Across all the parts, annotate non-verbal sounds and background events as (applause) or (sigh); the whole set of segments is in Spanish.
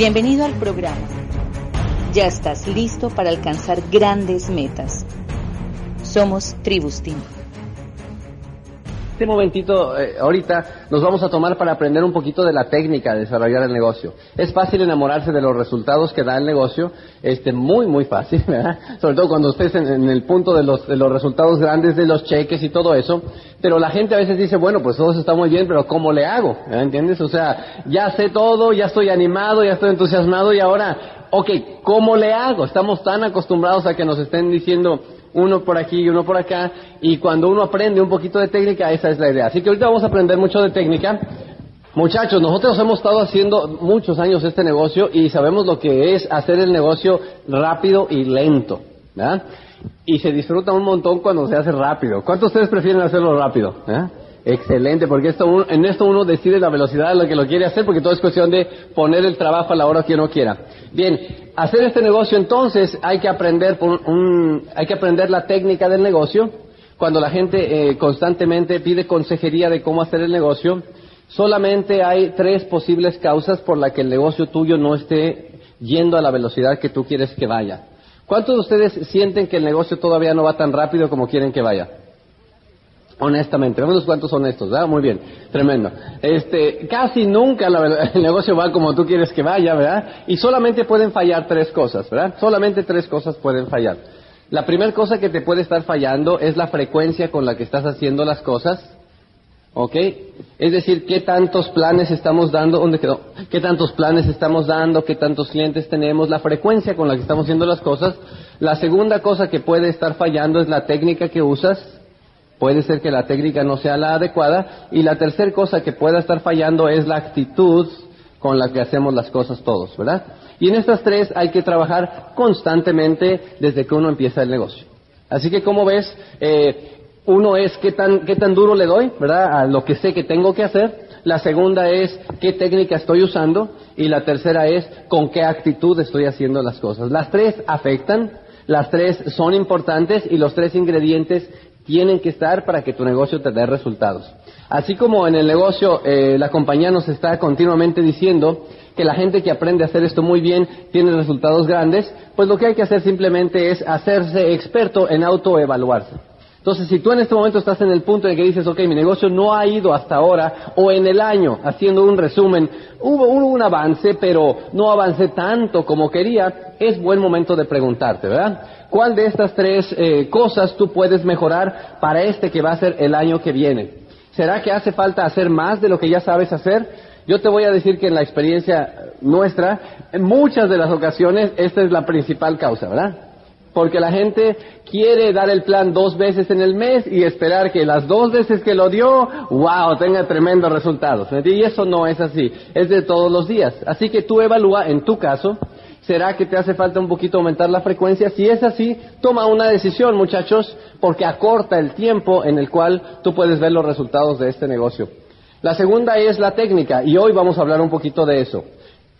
Bienvenido al programa. Ya estás listo para alcanzar grandes metas. Somos Tribustin este momentito, eh, ahorita, nos vamos a tomar para aprender un poquito de la técnica de desarrollar el negocio. Es fácil enamorarse de los resultados que da el negocio, este, muy, muy fácil, (laughs) ¿verdad? Sobre todo cuando estés en, el punto de los, de los resultados grandes, de los cheques y todo eso. Pero la gente a veces dice, bueno, pues todo eso está muy bien, pero ¿cómo le hago? ¿Entiendes? O sea, ya sé todo, ya estoy animado, ya estoy entusiasmado y ahora, ok, ¿cómo le hago? Estamos tan acostumbrados a que nos estén diciendo, uno por aquí y uno por acá, y cuando uno aprende un poquito de técnica, esa es la idea. Así que ahorita vamos a aprender mucho de técnica. Muchachos, nosotros hemos estado haciendo muchos años este negocio y sabemos lo que es hacer el negocio rápido y lento, ¿verdad? Y se disfruta un montón cuando se hace rápido. ¿Cuántos de ustedes prefieren hacerlo rápido? ¿eh? Excelente, porque esto, en esto uno decide la velocidad de lo que lo quiere hacer, porque todo es cuestión de poner el trabajo a la hora que uno quiera. Bien, hacer este negocio entonces hay que aprender, un, hay que aprender la técnica del negocio. Cuando la gente eh, constantemente pide consejería de cómo hacer el negocio, solamente hay tres posibles causas por las que el negocio tuyo no esté yendo a la velocidad que tú quieres que vaya. ¿Cuántos de ustedes sienten que el negocio todavía no va tan rápido como quieren que vaya? Honestamente, vemos cuántos son estos, ¿verdad? Muy bien, tremendo. Este, casi nunca el negocio va como tú quieres que vaya, ¿verdad? Y solamente pueden fallar tres cosas, ¿verdad? Solamente tres cosas pueden fallar. La primera cosa que te puede estar fallando es la frecuencia con la que estás haciendo las cosas, ¿ok? Es decir, qué tantos planes estamos dando, ¿dónde quedó? ¿Qué tantos planes estamos dando? ¿Qué tantos clientes tenemos? La frecuencia con la que estamos haciendo las cosas. La segunda cosa que puede estar fallando es la técnica que usas Puede ser que la técnica no sea la adecuada. Y la tercera cosa que pueda estar fallando es la actitud con la que hacemos las cosas todos, ¿verdad? Y en estas tres hay que trabajar constantemente desde que uno empieza el negocio. Así que como ves, eh, uno es qué tan, qué tan duro le doy, ¿verdad? A lo que sé que tengo que hacer. La segunda es qué técnica estoy usando. Y la tercera es con qué actitud estoy haciendo las cosas. Las tres afectan, las tres son importantes y los tres ingredientes tienen que estar para que tu negocio te dé resultados. Así como en el negocio eh, la compañía nos está continuamente diciendo que la gente que aprende a hacer esto muy bien tiene resultados grandes, pues lo que hay que hacer simplemente es hacerse experto en autoevaluarse. Entonces, si tú en este momento estás en el punto en que dices, ok, mi negocio no ha ido hasta ahora, o en el año, haciendo un resumen, hubo, un avance, pero no avancé tanto como quería, es buen momento de preguntarte, ¿verdad? ¿Cuál de estas tres eh, cosas tú puedes mejorar para este que va a ser el año que viene? ¿Será que hace falta hacer más de lo que ya sabes hacer? Yo te voy a decir que en la experiencia nuestra, en muchas de las ocasiones, esta es la principal causa, ¿verdad? Porque la gente quiere dar el plan dos veces en el mes y esperar que las dos veces que lo dio, wow, tenga tremendos resultados. Y eso no es así, es de todos los días. Así que tú evalúa en tu caso, ¿será que te hace falta un poquito aumentar la frecuencia? Si es así, toma una decisión, muchachos, porque acorta el tiempo en el cual tú puedes ver los resultados de este negocio. La segunda es la técnica, y hoy vamos a hablar un poquito de eso.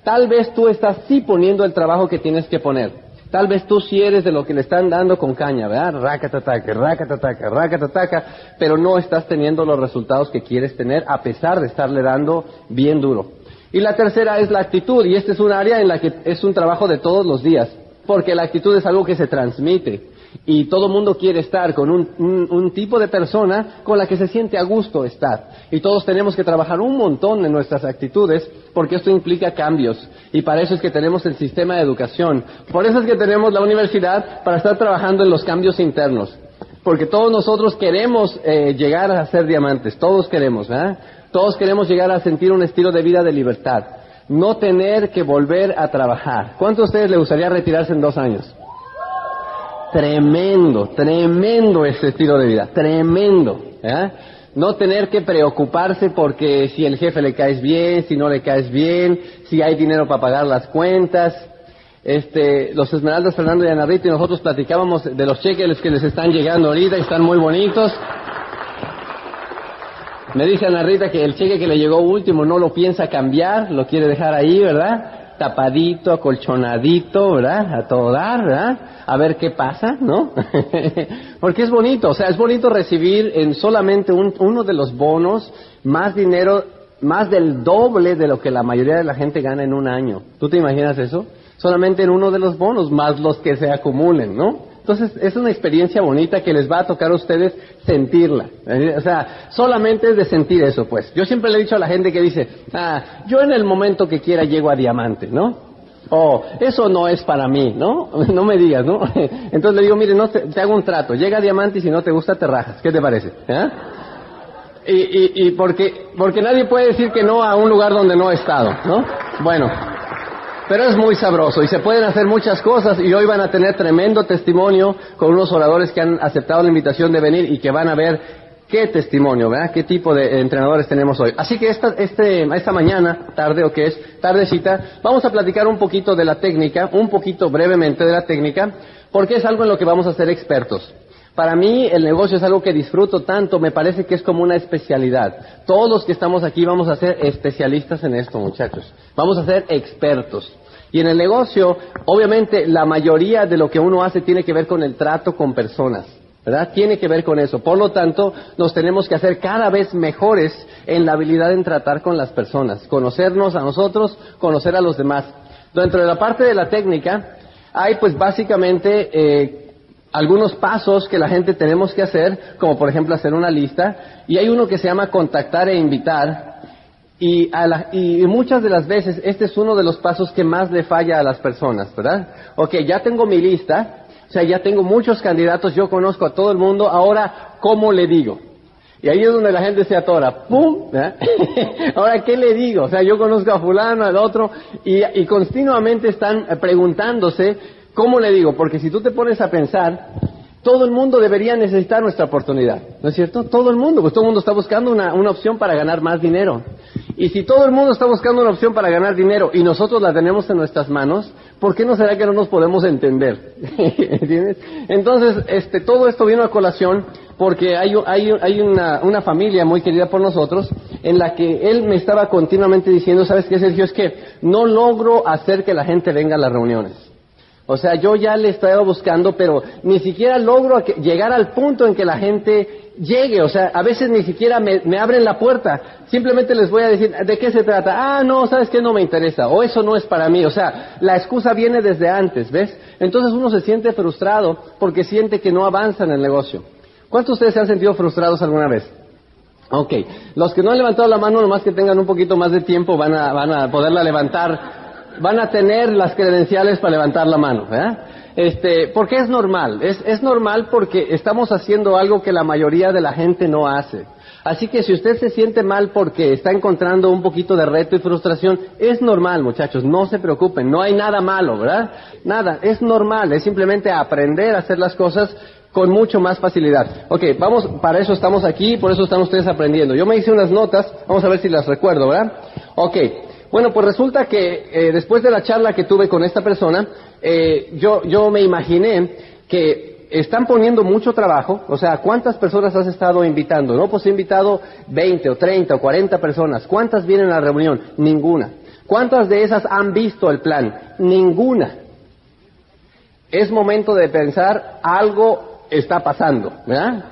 Tal vez tú estás sí poniendo el trabajo que tienes que poner. Tal vez tú sí eres de lo que le están dando con caña, ¿verdad? Racatataca, racatataca, racatataca, pero no estás teniendo los resultados que quieres tener a pesar de estarle dando bien duro. Y la tercera es la actitud, y este es un área en la que es un trabajo de todos los días, porque la actitud es algo que se transmite. Y todo mundo quiere estar con un, tipo de persona con la que se siente a gusto estar. Y todos tenemos que trabajar un montón en nuestras actitudes porque esto implica cambios. Y para eso es que tenemos el sistema de educación. Por eso es que tenemos la universidad para estar trabajando en los cambios internos. Porque todos nosotros queremos eh, llegar a ser diamantes. Todos queremos, ¿verdad? Todos queremos llegar a sentir un estilo de vida de libertad. No tener que volver a trabajar. ¿Cuántos de ustedes le gustaría retirarse en dos años? Tremendo, tremendo ese estilo de vida, tremendo. ¿eh? No tener que preocuparse porque si el jefe le caes bien, si no le caes bien, si hay dinero para pagar las cuentas. Este, los Esmeraldas Fernando y Ana Rita y nosotros platicábamos de los cheques que les están llegando ahorita y están muy bonitos. Me dice Ana Rita que el cheque que le llegó último no lo piensa cambiar, lo quiere dejar ahí, ¿verdad? Tapadito, acolchonadito, ¿verdad? A todo dar, ¿verdad? A ver qué pasa, ¿no? (laughs) Porque es bonito, o sea, es bonito recibir en solamente uno de los bonos más dinero más del doble de lo que la mayoría de la gente gana en un año. ¿Tú te imaginas eso? Solamente en uno de los bonos, más los que se acumulen, ¿no? Entonces, es una experiencia bonita que les va a tocar a ustedes sentirla. ¿eh? O sea, solamente es de sentir eso, pues. Yo siempre le he dicho a la gente que dice, ah, yo en el momento que quiera llego a diamante, ¿no? Oh, eso no es para mí, ¿no? (laughs) No me digas, ¿no? (laughs) Entonces le digo, mire, no te, hago un trato, llega a diamante y si no te gusta te rajas. ¿Qué te parece? ¿Eh? Y, y, y porque, porque nadie puede decir que no a un lugar donde no ha estado, ¿no? Bueno, pero es muy sabroso y se pueden hacer muchas cosas y hoy van a tener tremendo testimonio con unos oradores que han aceptado la invitación de venir y que van a ver qué testimonio, ¿verdad? ¿Qué tipo de entrenadores tenemos hoy? Así que esta, este, esta mañana, tarde o que es, tardecita, vamos a platicar un poquito de la técnica, un poquito brevemente de la técnica, porque es algo en lo que vamos a ser expertos. Para mí el negocio es algo que disfruto tanto, me parece que es como una especialidad. Todos los que estamos aquí vamos a ser especialistas en esto, muchachos. Vamos a ser expertos. Y en el negocio, obviamente, la mayoría de lo que uno hace tiene que ver con el trato con personas. ¿verdad? Tiene que ver con eso. Por lo tanto, nos tenemos que hacer cada vez mejores en la habilidad en tratar con las personas, conocernos a nosotros, conocer a los demás. Dentro de la parte de la técnica, hay pues básicamente eh, algunos pasos que la gente tenemos que hacer, como por ejemplo hacer una lista, y hay uno que se llama contactar e invitar, y, y, muchas de las veces este es uno de los pasos que más le falla a las personas, ¿verdad? Ok, ya tengo mi lista, o sea, ya tengo muchos candidatos, yo conozco a todo el mundo, ahora, ¿cómo le digo? Y ahí es donde la gente se atora, ¡pum! (laughs) ahora, ¿qué le digo? O sea, yo conozco a fulano, al otro, y, y continuamente están preguntándose, ¿cómo le digo? Porque si tú te pones a pensar, todo el mundo debería necesitar nuestra oportunidad, ¿no es cierto? Todo el mundo, pues todo el mundo está buscando una, una, opción para ganar más dinero. Y si todo el mundo está buscando una opción para ganar dinero y nosotros la tenemos en nuestras manos, ¿por qué no será que no nos podemos entender? (laughs) ¿Entiendes? Entonces, este, todo esto vino a colación porque hay, hay, hay una, una, familia muy querida por nosotros en la que él me estaba continuamente diciendo, ¿sabes qué, Sergio? Es que no logro hacer que la gente venga a las reuniones. O sea, yo ya le estaba buscando, pero ni siquiera logro llegar al punto en que la gente llegue. O sea, a veces ni siquiera me, abren la puerta. Simplemente les voy a decir, ¿de qué se trata? Ah, no, ¿sabes qué? No me interesa. O eso no es para mí. O sea, la excusa viene desde antes, ¿ves? Entonces uno se siente frustrado porque siente que no avanza en el negocio. ¿Cuántos de ustedes se han sentido frustrados alguna vez? Ok, los que no han levantado la mano, nomás que tengan un poquito más de tiempo, van a, van a poderla levantar van a tener las credenciales para levantar la mano, ¿verdad? Este, porque es normal, es, es normal porque estamos haciendo algo que la mayoría de la gente no hace. Así que si usted se siente mal porque está encontrando un poquito de reto y frustración, es normal, muchachos, no se preocupen, no hay nada malo, ¿verdad? Nada, es normal, es simplemente aprender a hacer las cosas con mucho más facilidad. Ok, vamos, para eso estamos aquí, por eso están ustedes aprendiendo. Yo me hice unas notas, vamos a ver si las recuerdo, ¿verdad? Ok, bueno, pues resulta que eh, después de la charla que tuve con esta persona, eh, yo, yo me imaginé que están poniendo mucho trabajo, o sea, ¿cuántas personas has estado invitando? No, pues he invitado 20 o 30 o 40 personas. ¿Cuántas vienen a la reunión? Ninguna. ¿Cuántas de esas han visto el plan? Ninguna. Es momento de pensar, algo está pasando, ¿verdad?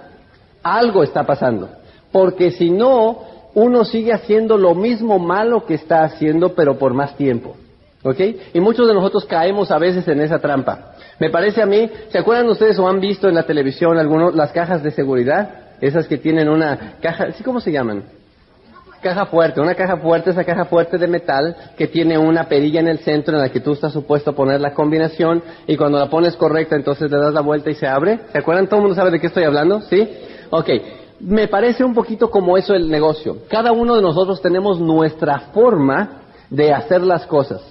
Algo está pasando. Porque si no, uno sigue haciendo lo mismo malo que está haciendo, pero por más tiempo. ¿Ok? Y muchos de nosotros caemos a veces en esa trampa. Me parece a mí, ¿se acuerdan ustedes o han visto en la televisión algunos, las cajas de seguridad? Esas que tienen una caja, ¿sí cómo se llaman? Caja fuerte, una caja fuerte, esa caja fuerte de metal que tiene una perilla en el centro en la que tú estás supuesto a poner la combinación y cuando la pones correcta entonces le das la vuelta y se abre. ¿Se acuerdan? ¿Todo el mundo sabe de qué estoy hablando? ¿Sí? Ok me parece un poquito como eso el negocio. Cada uno de nosotros tenemos nuestra forma de hacer las cosas.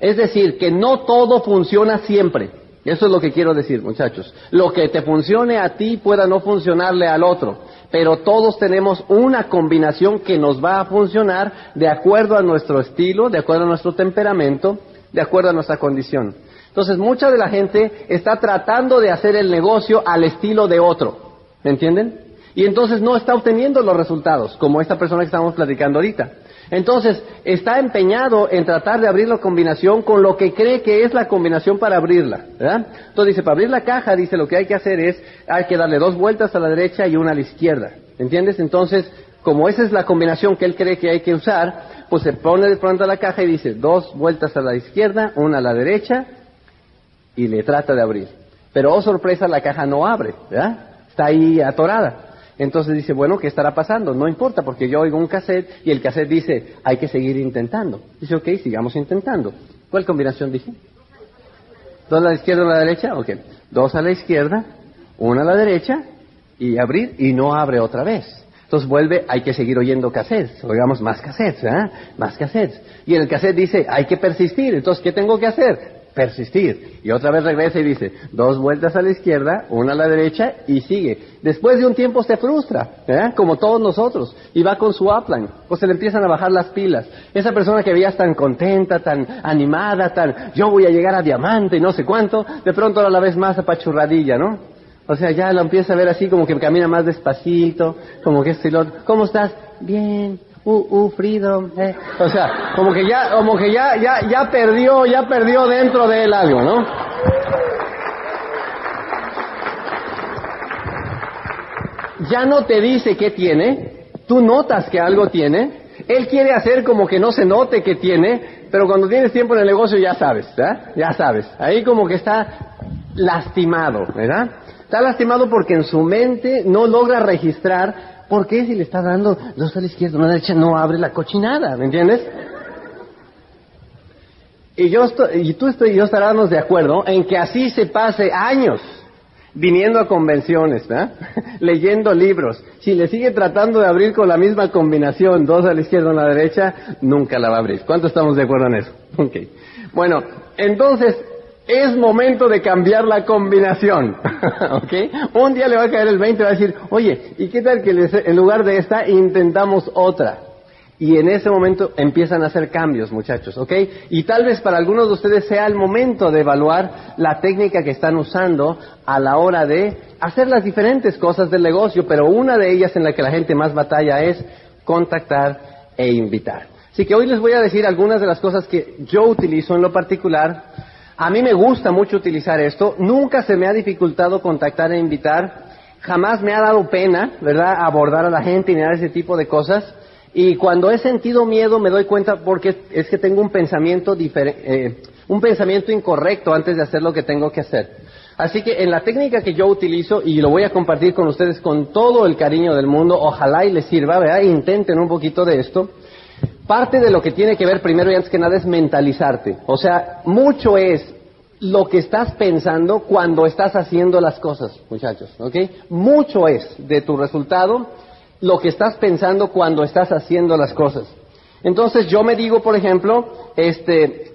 Es decir, que no todo funciona siempre. Eso es lo que quiero decir, muchachos. Lo que te funcione a ti pueda no funcionarle al otro. Pero todos tenemos una combinación que nos va a funcionar de acuerdo a nuestro estilo, de acuerdo a nuestro temperamento, de acuerdo a nuestra condición. Entonces, mucha de la gente está tratando de hacer el negocio al estilo de otro. ¿Me entienden? Y entonces no está obteniendo los resultados, como esta persona que estamos platicando ahorita. Entonces, está empeñado en tratar de abrir la combinación con lo que cree que es la combinación para abrirla. Entonces dice, para abrir la caja, dice, lo que hay que hacer es, hay que darle dos vueltas a la derecha y una a la izquierda, ¿entiendes? Entonces, como esa es la combinación que él cree que hay que usar, pues se pone de pronto a la caja y dice dos vueltas a la izquierda, una a la derecha, y le trata de abrir. Pero, oh sorpresa, la caja no abre. Está ahí atorada. Entonces dice, bueno, ¿qué estará pasando? No importa, porque yo oigo un cassette y el cassette dice, hay que seguir intentando. Dice, ok, sigamos intentando. ¿Cuál combinación dije? ¿Dos a la izquierda o a la derecha? Ok. Dos a la izquierda, una a la derecha, y abrir, y no abre otra vez. Entonces vuelve, hay que seguir oyendo cassettes, oigamos más cassettes, ¿eh? Más cassettes. Y el cassette dice, hay que persistir. Entonces, ¿qué tengo que hacer? Persistir. Y otra vez regresa y dice, dos vueltas a la izquierda, una a la derecha y sigue. Después de un tiempo se frustra, ¿eh? como todos nosotros, y va con su upline, pues se le empiezan a bajar las pilas. Esa persona que veías tan contenta, tan animada, tan, yo voy a llegar a diamante y no sé cuánto, de pronto a la vez más apachurradilla, ¿no? O sea, ya lo empieza a ver así como que camina más despacito, como que este ¿cómo estás? Bien, uh, uh, freedom, eh. O sea, como que ya, como que ya, ya, ya perdió, ya perdió dentro de él algo, ¿no? Ya no te dice qué tiene, tú notas que algo tiene, él quiere hacer como que no se note que tiene, pero cuando tienes tiempo en el negocio ya sabes, ¿verdad? Ya sabes. Ahí como que está lastimado, ¿verdad? Está lastimado porque en su mente no logra registrar ¿Por qué si le está dando dos a la izquierda, una a la derecha, no abre la cochinada? ¿Me entiendes? Y yo estoy, y tú estoy, y yo estaremos de acuerdo en que así se pase años viniendo a convenciones, ¿verdad? (laughs) leyendo libros. Si le sigue tratando de abrir con la misma combinación, dos a la izquierda, una a la derecha, nunca la va a abrir. ¿Cuántos estamos de acuerdo en eso? Okay. Bueno, entonces es momento de cambiar la combinación. (laughs) Un día le va a caer el 20 y va a decir, oye, ¿y qué tal que en lugar de esta intentamos otra? Y en ese momento empiezan a hacer cambios, muchachos, ¿ok? Y tal vez para algunos de ustedes sea el momento de evaluar la técnica que están usando a la hora de hacer las diferentes cosas del negocio, pero una de ellas en la que la gente más batalla es contactar e invitar. Así que hoy les voy a decir algunas de las cosas que yo utilizo en lo particular a mí me gusta mucho utilizar esto. Nunca se me ha dificultado contactar e invitar. Jamás me ha dado pena, ¿verdad?, abordar a la gente y mirar ese tipo de cosas. Y cuando he sentido miedo me doy cuenta porque es que tengo un pensamiento eh, un pensamiento incorrecto antes de hacer lo que tengo que hacer. Así que en la técnica que yo utilizo, y lo voy a compartir con ustedes con todo el cariño del mundo, ojalá y les sirva, ¿verdad? Intenten un poquito de esto. Parte de lo que tiene que ver primero y antes que nada es mentalizarte. O sea, mucho es lo que estás pensando cuando estás haciendo las cosas, muchachos, ¿ok? Mucho es de tu resultado lo que estás pensando cuando estás haciendo las cosas. Entonces yo me digo, por ejemplo, este,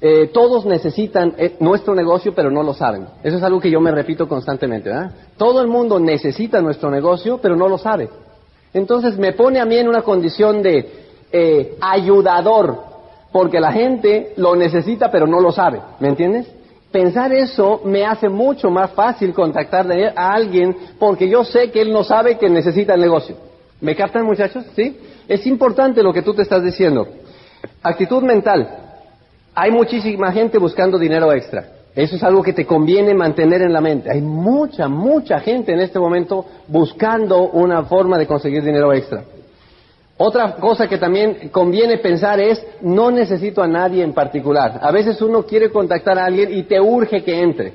eh, todos necesitan eh, nuestro negocio, pero no lo saben. Eso es algo que yo me repito constantemente, ¿verdad? Todo el mundo necesita nuestro negocio, pero no lo sabe. Entonces me pone a mí en una condición de eh, ayudador, porque la gente lo necesita pero no lo sabe, ¿me entiendes? Pensar eso me hace mucho más fácil contactar a alguien porque yo sé que él no sabe que necesita el negocio. ¿Me captan muchachos? ¿Sí? Es importante lo que tú te estás diciendo. Actitud mental. Hay muchísima gente buscando dinero extra. Eso es algo que te conviene mantener en la mente. Hay mucha, mucha gente en este momento buscando una forma de conseguir dinero extra. Otra cosa que también conviene pensar es, no necesito a nadie en particular. A veces uno quiere contactar a alguien y te urge que entre.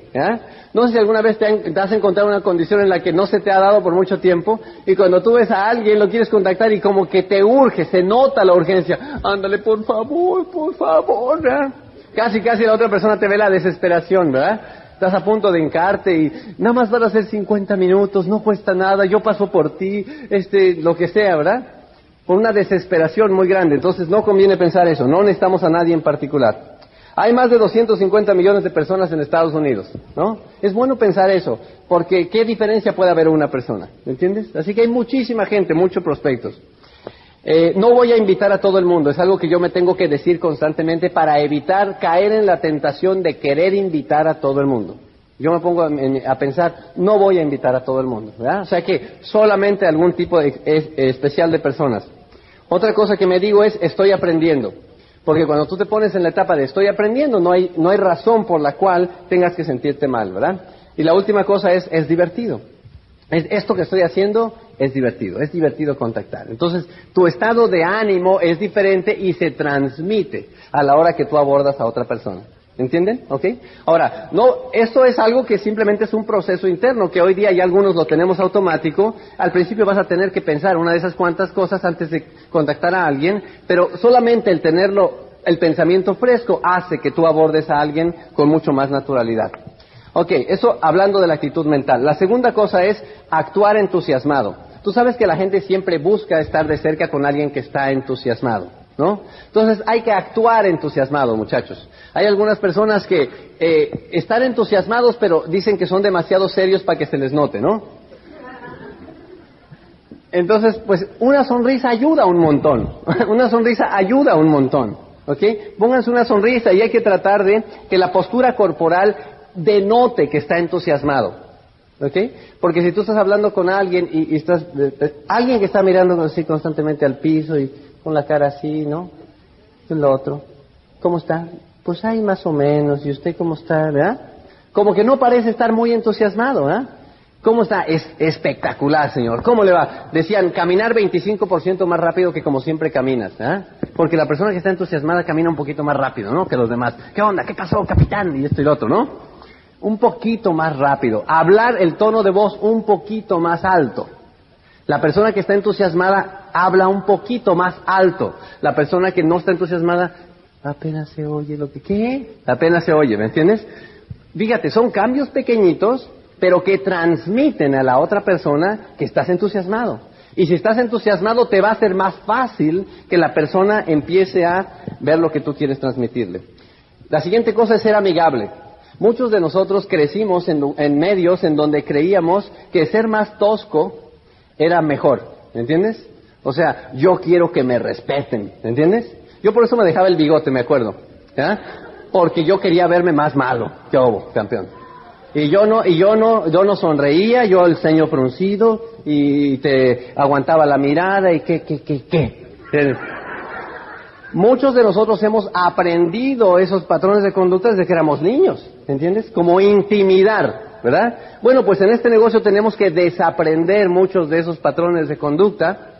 No sé si alguna vez te, has encontrado una condición en la que no se te ha dado por mucho tiempo y cuando tú ves a alguien lo quieres contactar y como que te urge, se nota la urgencia. Ándale, por favor, por favor. Casi, casi la otra persona te ve la desesperación, ¿verdad? Estás a punto de encarte y nada más van a ser 50 minutos, no cuesta nada, yo paso por ti, este, lo que sea, ¿verdad? Por una desesperación muy grande. Entonces no conviene pensar eso, no necesitamos a nadie en particular. Hay más de 250 millones de personas en Estados Unidos, ¿no? Es bueno pensar eso, porque ¿qué diferencia puede haber una persona? ¿Me entiendes? Así que hay muchísima gente, muchos prospectos. Eh, no voy a invitar a todo el mundo, es algo que yo me tengo que decir constantemente para evitar caer en la tentación de querer invitar a todo el mundo. Yo me pongo a, pensar, no voy a invitar a todo el mundo, ¿verdad? O sea que solamente algún tipo de, especial de personas. Otra cosa que me digo es, estoy aprendiendo. Porque cuando tú te pones en la etapa de estoy aprendiendo, no hay, no hay razón por la cual tengas que sentirte mal, ¿verdad? Y la última cosa es, es divertido. esto que estoy haciendo es divertido, es divertido contactar. Entonces, tu estado de ánimo es diferente y se transmite a la hora que tú abordas a otra persona. ¿Entienden? ¿Ok? Ahora, no, esto es algo que simplemente es un proceso interno, que hoy día ya algunos lo tenemos automático. Al principio vas a tener que pensar una de esas cuantas cosas antes de contactar a alguien, pero solamente el tenerlo, el pensamiento fresco hace que tú abordes a alguien con mucho más naturalidad. Ok, eso hablando de la actitud mental. La segunda cosa es actuar entusiasmado. Tú sabes que la gente siempre busca estar de cerca con alguien que está entusiasmado, ¿no? Entonces hay que actuar entusiasmado, muchachos. Hay algunas personas que eh, están entusiasmados, pero dicen que son demasiado serios para que se les note, ¿no? Entonces, pues una sonrisa ayuda un montón. (laughs) una sonrisa ayuda un montón. ¿Ok? Pónganse una sonrisa y hay que tratar de que la postura corporal denote que está entusiasmado. ¿Ok? Porque si tú estás hablando con alguien y, estás, alguien que está mirando así constantemente al piso y con la cara así, ¿no? El otro, ¿cómo está? Pues hay más o menos, ¿y usted cómo está, verdad? Como que no parece estar muy entusiasmado, ¿verdad? ¿Cómo está? Es espectacular, señor. ¿Cómo le va? Decían, caminar 25% más rápido que como siempre caminas, ¿eh? Porque la persona que está entusiasmada camina un poquito más rápido, ¿no? Que los demás. ¿Qué onda? ¿Qué pasó, capitán? Y esto y lo otro, ¿no? un poquito más rápido, hablar el tono de voz un poquito más alto. La persona que está entusiasmada habla un poquito más alto. La persona que no está entusiasmada apenas se oye lo que... ¿Qué? Apenas se oye, ¿me entiendes? Fíjate, son cambios pequeñitos, pero que transmiten a la otra persona que estás entusiasmado. Y si estás entusiasmado, te va a ser más fácil que la persona empiece a ver lo que tú quieres transmitirle. La siguiente cosa es ser amigable. Muchos de nosotros crecimos en, medios en donde creíamos que ser más tosco era mejor, ¿me entiendes? O sea, yo quiero que me respeten, ¿me entiendes? Yo por eso me dejaba el bigote, me acuerdo, ¿ya? Porque yo quería verme más malo. ¿Qué hubo, campeón? Y yo no, y yo no, yo no sonreía, yo el ceño fruncido y te aguantaba la mirada y qué, qué, qué, qué. Muchos de nosotros hemos aprendido esos patrones de conducta desde que éramos niños, ¿entiendes? Como intimidar, ¿verdad? Bueno, pues en este negocio tenemos que desaprender muchos de esos patrones de conducta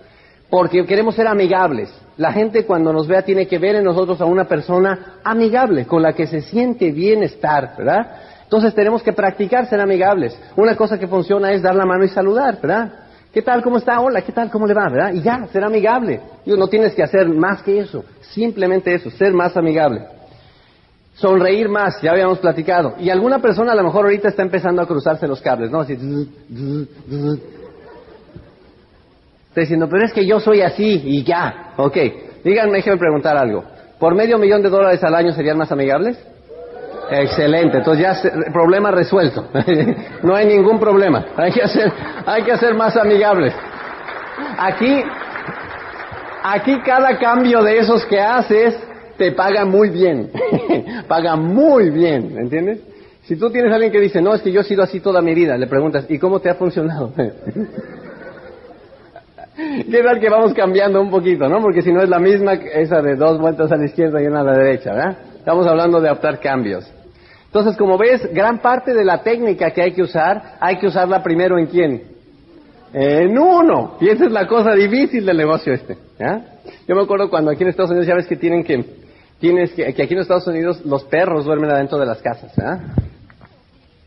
porque queremos ser amigables. La gente cuando nos vea tiene que ver en nosotros a una persona amigable, con la que se siente bienestar, ¿verdad? Entonces tenemos que practicar ser amigables. Una cosa que funciona es dar la mano y saludar, ¿verdad? ¿Qué tal? ¿Cómo está? Hola, ¿qué tal? ¿Cómo le va? ¿Verdad? Y ya, ser amigable. no tienes que hacer más que eso. Simplemente eso, ser más amigable. Sonreír más, ya habíamos platicado. Y alguna persona a lo mejor ahorita está empezando a cruzarse los cables, ¿no? Así. Está diciendo, pero es que yo soy así y ya. Ok. Díganme, déjenme preguntar algo. ¿Por medio millón de dólares al año serían más amigables? Excelente, entonces ya problema resuelto. (laughs) no hay ningún problema. Hay que hacer, hay que hacer más amigables. Aquí, aquí cada cambio de esos que haces te paga muy bien. (laughs) paga muy bien, ¿entiendes? Si tú tienes a alguien que dice, no, es que yo he sido así toda mi vida, le preguntas, ¿y cómo te ha funcionado? (laughs) ¿Qué tal que vamos cambiando un poquito, no? Porque si no es la misma esa de dos vueltas a la izquierda y una a la derecha, ¿verdad? Estamos hablando de adaptar cambios. Entonces, como ves, gran parte de la técnica que hay que usar, hay que usarla primero en quién? En uno. Y esa es la cosa difícil del negocio este. Yo me acuerdo cuando aquí en Estados Unidos ya ves que tienen que, tienes que, aquí en Estados Unidos los perros duermen adentro de las casas.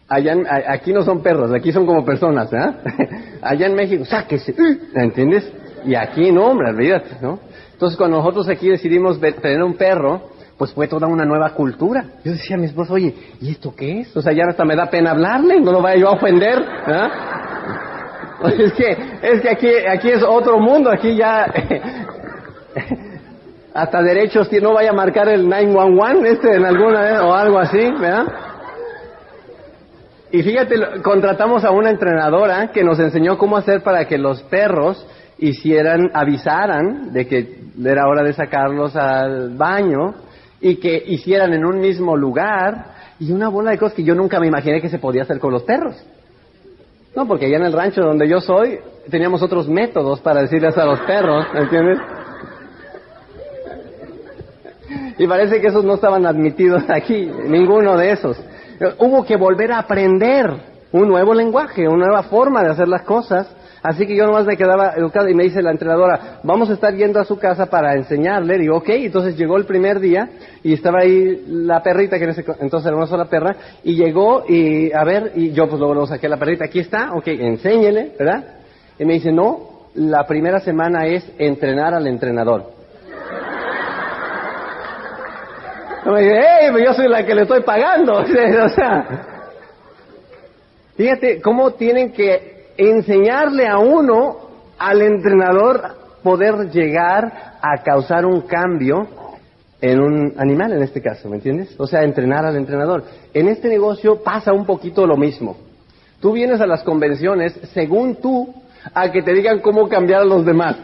Allá aquí no son perros, aquí son como personas. (laughs) Allá en México, sáquese, ¿entiendes? Y aquí no, hombre, olvídate, ¿no? Entonces, cuando nosotros aquí decidimos tener un perro, pues fue toda una nueva cultura. Yo decía a mi esposo, oye, ¿y esto qué es? O sea, ya hasta me da pena hablarle, no lo vaya yo a ofender. (laughs) Es que, es que aquí, aquí es otro mundo, aquí ya (laughs) hasta derechos no vaya a marcar el 911 este en alguna o algo así, ¿verdad? Y fíjate, contratamos a una entrenadora que nos enseñó cómo hacer para que los perros hicieran, avisaran de que era hora de sacarlos al baño y que hicieran en un mismo lugar y una bola de cosas que yo nunca me imaginé que se podía hacer con los perros. No, porque allá en el rancho donde yo soy teníamos otros métodos para decirles a los perros, ¿entiendes? Y parece que esos no estaban admitidos (laughs) aquí, ninguno de esos. Hubo que volver a aprender un nuevo lenguaje, una nueva forma de hacer las cosas. Así que yo nomás me quedaba educado y me dice la entrenadora, vamos a estar yendo a su casa para enseñarle. Digo, ok, entonces llegó el primer día y estaba ahí la perrita, que en ese, entonces era una sola perra, y llegó y a ver, y yo pues luego lo saqué la perrita, aquí está, ok, enséñele, ¿verdad? Y me dice, no, la primera semana es entrenar al entrenador. Y (laughs) me dice, hey, yo soy la que le estoy pagando. (laughs) o sea, fíjate cómo tienen que enseñarle a uno, al entrenador, poder llegar a causar un cambio en un animal en este caso, ¿me entiendes? O sea, entrenar al entrenador. En este negocio pasa un poquito lo mismo. Tú vienes a las convenciones según tú a que te digan cómo cambiar a los demás.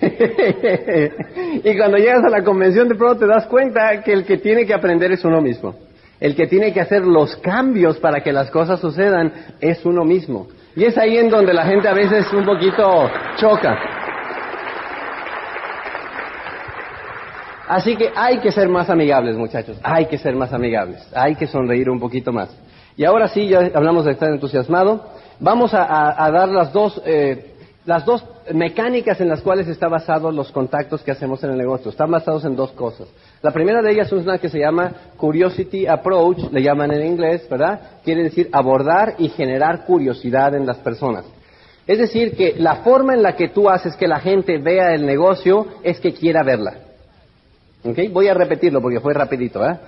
(laughs) y cuando llegas a la convención de pronto te das cuenta que el que tiene que aprender es uno mismo. El que tiene que hacer los cambios para que las cosas sucedan es uno mismo. Y es ahí en donde la gente a veces un poquito choca. Así que hay que ser más amigables, muchachos. Hay que ser más amigables. Hay que sonreír un poquito más. Y ahora sí, ya hablamos de estar entusiasmado. Vamos a, dar las dos, eh, las dos mecánicas en las cuales están basados los contactos que hacemos en el negocio. Están basados en dos cosas. La primera de ellas es una que se llama Curiosity Approach, le llaman en inglés, ¿verdad? Quiere decir abordar y generar curiosidad en las personas. Es decir, que la forma en la que tú haces que la gente vea el negocio es que quiera verla. ¿Ok? Voy a repetirlo porque fue rapidito, ¿eh?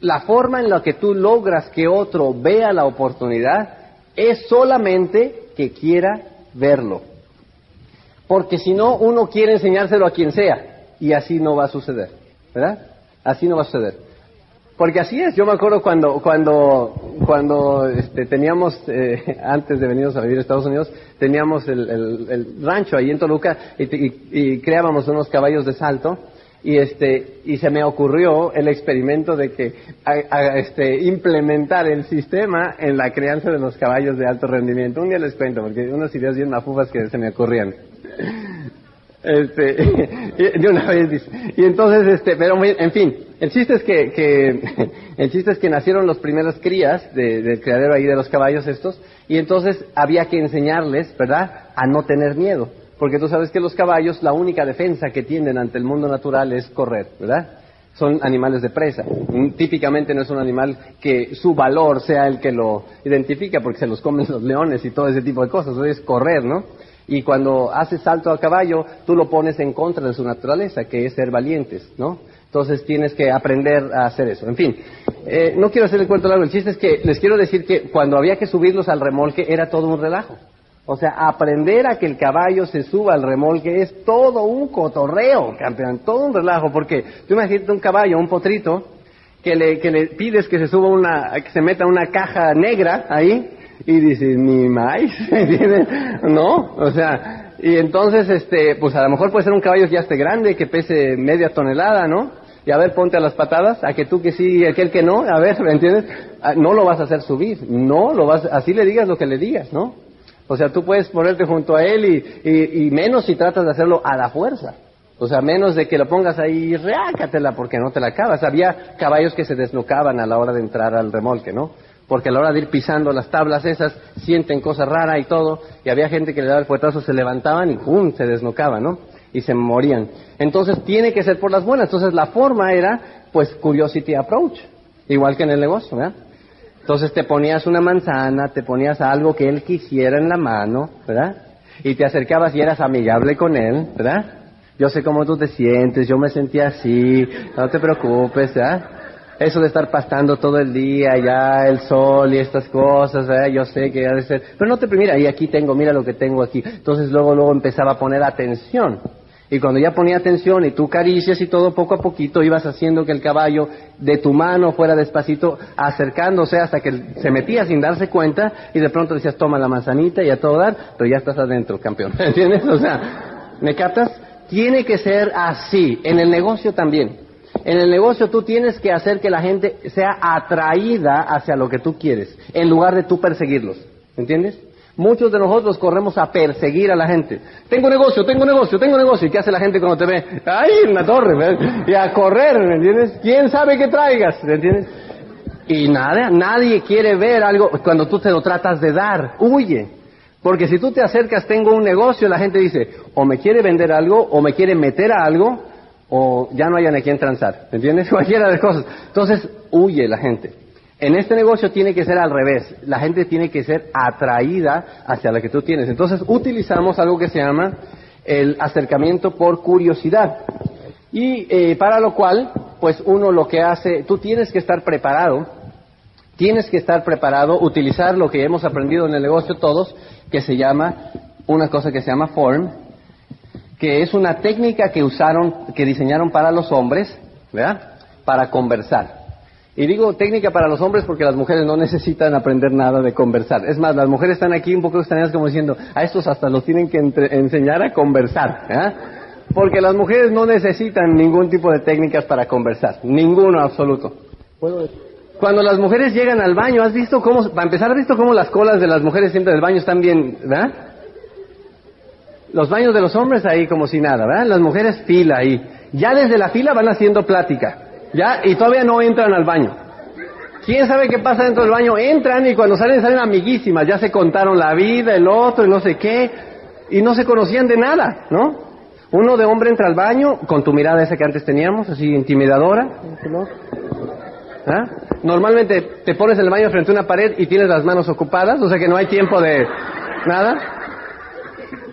La forma en la que tú logras que otro vea la oportunidad es solamente que quiera verlo. Porque si no, uno quiere enseñárselo a quien sea y así no va a suceder, ¿verdad? Así no va a suceder. Porque así es, yo me acuerdo cuando, cuando, cuando este, teníamos, eh, (laughs) antes de venirnos a vivir a Estados Unidos, teníamos el, el, rancho ahí en Toluca y, y, creábamos unos caballos de salto y este y se me ocurrió el experimento de que este implementar el sistema en la crianza de los caballos de alto rendimiento un día les cuento porque unas ideas bien mafufas que se me ocurrían (laughs) este, (laughs) de una vez dice. Y entonces, este, pero en fin, el chiste es que, que (laughs) el chiste es que nacieron las primeras crías del criadero ahí de los caballos estos, y entonces había que enseñarles, ¿verdad?, a no tener miedo. Porque tú sabes que los caballos, la única defensa que tienen ante el mundo natural es correr, ¿verdad? Son animales de presa. Típicamente no es un animal que su valor sea el que lo identifica porque se los comen los leones y todo ese tipo de cosas. es correr, ¿no? Y cuando haces salto a caballo, tú lo pones en contra de su naturaleza, que es ser valientes, ¿no? Entonces tienes que aprender a hacer eso. En fin, eh, no quiero hacer el cuento largo. El chiste es que les quiero decir que cuando había que subirlos al remolque era todo un relajo. O sea, aprender a que el caballo se suba al remolque es todo un cotorreo, campeón, todo un relajo, porque tú imaginas un caballo, un potrito, que le, que le pides que se suba una, que se meta una caja negra ahí, y dices, ni más. (laughs) No, o sea, y entonces, este, pues a lo mejor puede ser un caballo que ya esté grande, que pese media tonelada, ¿no? Y a ver, ponte a las patadas, a que tú que sí y aquel que no, a ver, ¿me entiendes? Ah, no lo vas a hacer subir, no lo vas, así le digas lo que le digas, ¿no? O sea, tú puedes ponerte junto a él y, y, menos si tratas de hacerlo a la fuerza. O sea, menos de que lo pongas ahí, reácatela porque no te la acabas. Había caballos que se desnucaban a la hora de entrar al remolque, ¿no? porque a la hora de ir pisando las tablas esas sienten cosas raras y todo, y había gente que le daba el puetazo, se levantaban y ¡pum! se desnocaban, ¿no? Y se morían. Entonces tiene que ser por las buenas. Entonces la forma era, pues, curiosity approach, igual que en el negocio, ¿verdad? Entonces te ponías una manzana, te ponías algo que él quisiera en la mano, ¿verdad? Y te acercabas y eras amigable con él, ¿verdad? Yo sé cómo tú te sientes, yo me sentía así, no te preocupes, ¿verdad? eso de estar pastando todo el día, ya el sol y estas cosas, ¿eh? yo sé que ha de ser, pero no te, mira, y aquí tengo, mira lo que tengo aquí. Entonces luego, luego empezaba a poner atención. Y cuando ya ponía atención y tú caricias y todo, poco a poquito ibas haciendo que el caballo de tu mano fuera despacito acercándose hasta que se metía sin darse cuenta y de pronto decías, toma la manzanita y a todo dar, pero ya estás adentro, campeón. (laughs) ¿Entiendes? O sea, ¿me captas? Tiene que ser así. En el negocio también. En el negocio tú tienes que hacer que la gente sea atraída hacia lo que tú quieres, en lugar de tú perseguirlos. ¿Entiendes? Muchos de nosotros corremos a perseguir a la gente. Tengo negocio, tengo negocio, tengo negocio. ¿Y qué hace la gente cuando te ve? ¡Ay, en la torre! Y a correr, ¿me entiendes? ¿Quién sabe qué traigas? ¿Me entiendes? Y nada, nadie quiere ver algo cuando tú te lo tratas de dar, huye. Porque si tú te acercas, tengo un negocio, la gente dice, o me quiere vender algo, o me quiere meter a algo, o ya no hayan a quien transar. ¿Me entiendes? (laughs) Cualquiera de las cosas. Entonces, huye la gente. En este negocio tiene que ser al revés. La gente tiene que ser atraída hacia la que tú tienes. Entonces, utilizamos algo que se llama el acercamiento por curiosidad. Y eh, para lo cual, pues uno lo que hace, tú tienes que estar preparado, tienes que estar preparado, utilizar lo que hemos aprendido en el negocio todos, que se llama, una cosa que se llama form, que es una técnica que usaron, que diseñaron para los hombres, ¿verdad? Para conversar. Y digo técnica para los hombres porque las mujeres no necesitan aprender nada de conversar. Es más, las mujeres están aquí un poco extrañadas como diciendo, a estos hasta los tienen que enseñar a conversar. ¿verdad? Porque las mujeres no necesitan ningún tipo de técnicas para conversar. Ninguno absoluto. Cuando las mujeres llegan al baño, ¿has visto cómo, para empezar, ¿has visto cómo las colas de las mujeres siempre del baño están bien, ¿verdad? Los baños de los hombres ahí como si nada, ¿verdad? Las mujeres fila ahí. Ya desde la fila van haciendo plática. ¿Ya? Y todavía no entran al baño. ¿Quién sabe qué pasa dentro del baño? Entran y cuando salen salen amiguísimas, ya se contaron la vida, el otro y no sé qué, y no se conocían de nada, ¿no? Uno de hombre entra al baño con tu mirada esa que antes teníamos, así intimidadora. ¿Ah? Normalmente te pones en el baño frente a una pared y tienes las manos ocupadas, o sea que no hay tiempo de nada.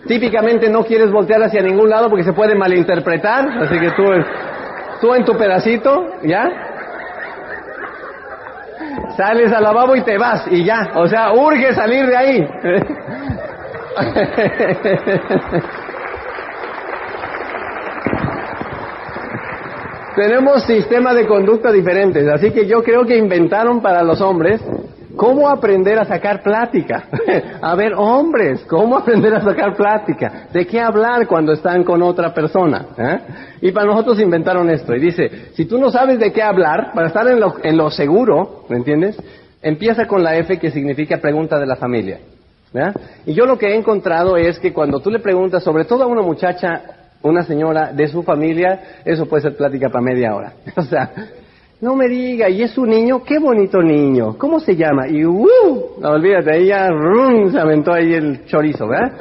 Típicamente no quieres voltear hacia ningún lado porque se puede malinterpretar, así que tú tú en tu pedacito, ¿ya? Sales al lavabo y te vas y ya. O sea, urge salir de ahí. (laughs) Tenemos sistemas de conducta diferentes, así que yo creo que inventaron para los hombres ¿Cómo aprender a sacar plática? (laughs) a ver, hombres, ¿cómo (laughs) aprender a sacar plática? ¿De qué hablar cuando están con otra persona? ¿Eh? Y para nosotros inventaron esto. Y dice, si tú no sabes de qué hablar, para estar en lo, en lo seguro, ¿me entiendes? Empieza con la F que significa pregunta de la familia. Y yo lo que he encontrado es que cuando tú le preguntas, sobre todo a una muchacha, una señora de su familia, eso puede ser plática para media hora. (laughs) o sea, no me diga, y es un niño, qué bonito niño, ¿cómo se llama? Y ¡uh! No, olvídate, ahí ya rum, se aventó ahí el chorizo, ¿verdad?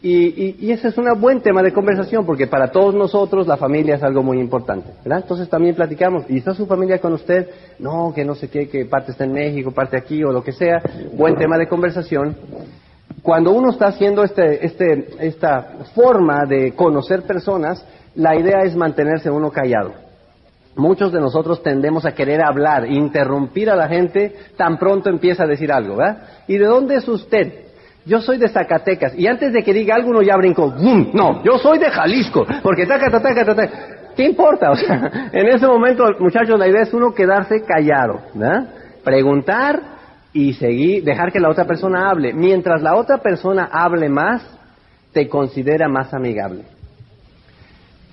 Y, y, ese es un buen tema de conversación porque para todos nosotros la familia es algo muy importante, ¿verdad? Entonces también platicamos, ¿y está su familia con usted? No, que no sé qué, que parte está en México, parte aquí o lo que sea, buen tema de conversación. Cuando uno está haciendo este, este, esta forma de conocer personas, la idea es mantenerse uno callado. Muchos de nosotros tendemos a querer hablar, interrumpir a la gente tan pronto empieza a decir algo, ¿verdad? ¿Y de dónde es usted? Yo soy de Zacatecas. Y antes de que diga algo, uno ya brincó. ¡Bum! No, yo soy de Jalisco. Porque taca, taca, taca, taca. ¿Qué importa? (laughs) O sea, en ese momento, muchachos, la idea es uno quedarse callado, ¿verdad? Preguntar y seguir, dejar que la otra persona hable. Mientras la otra persona hable más, te considera más amigable.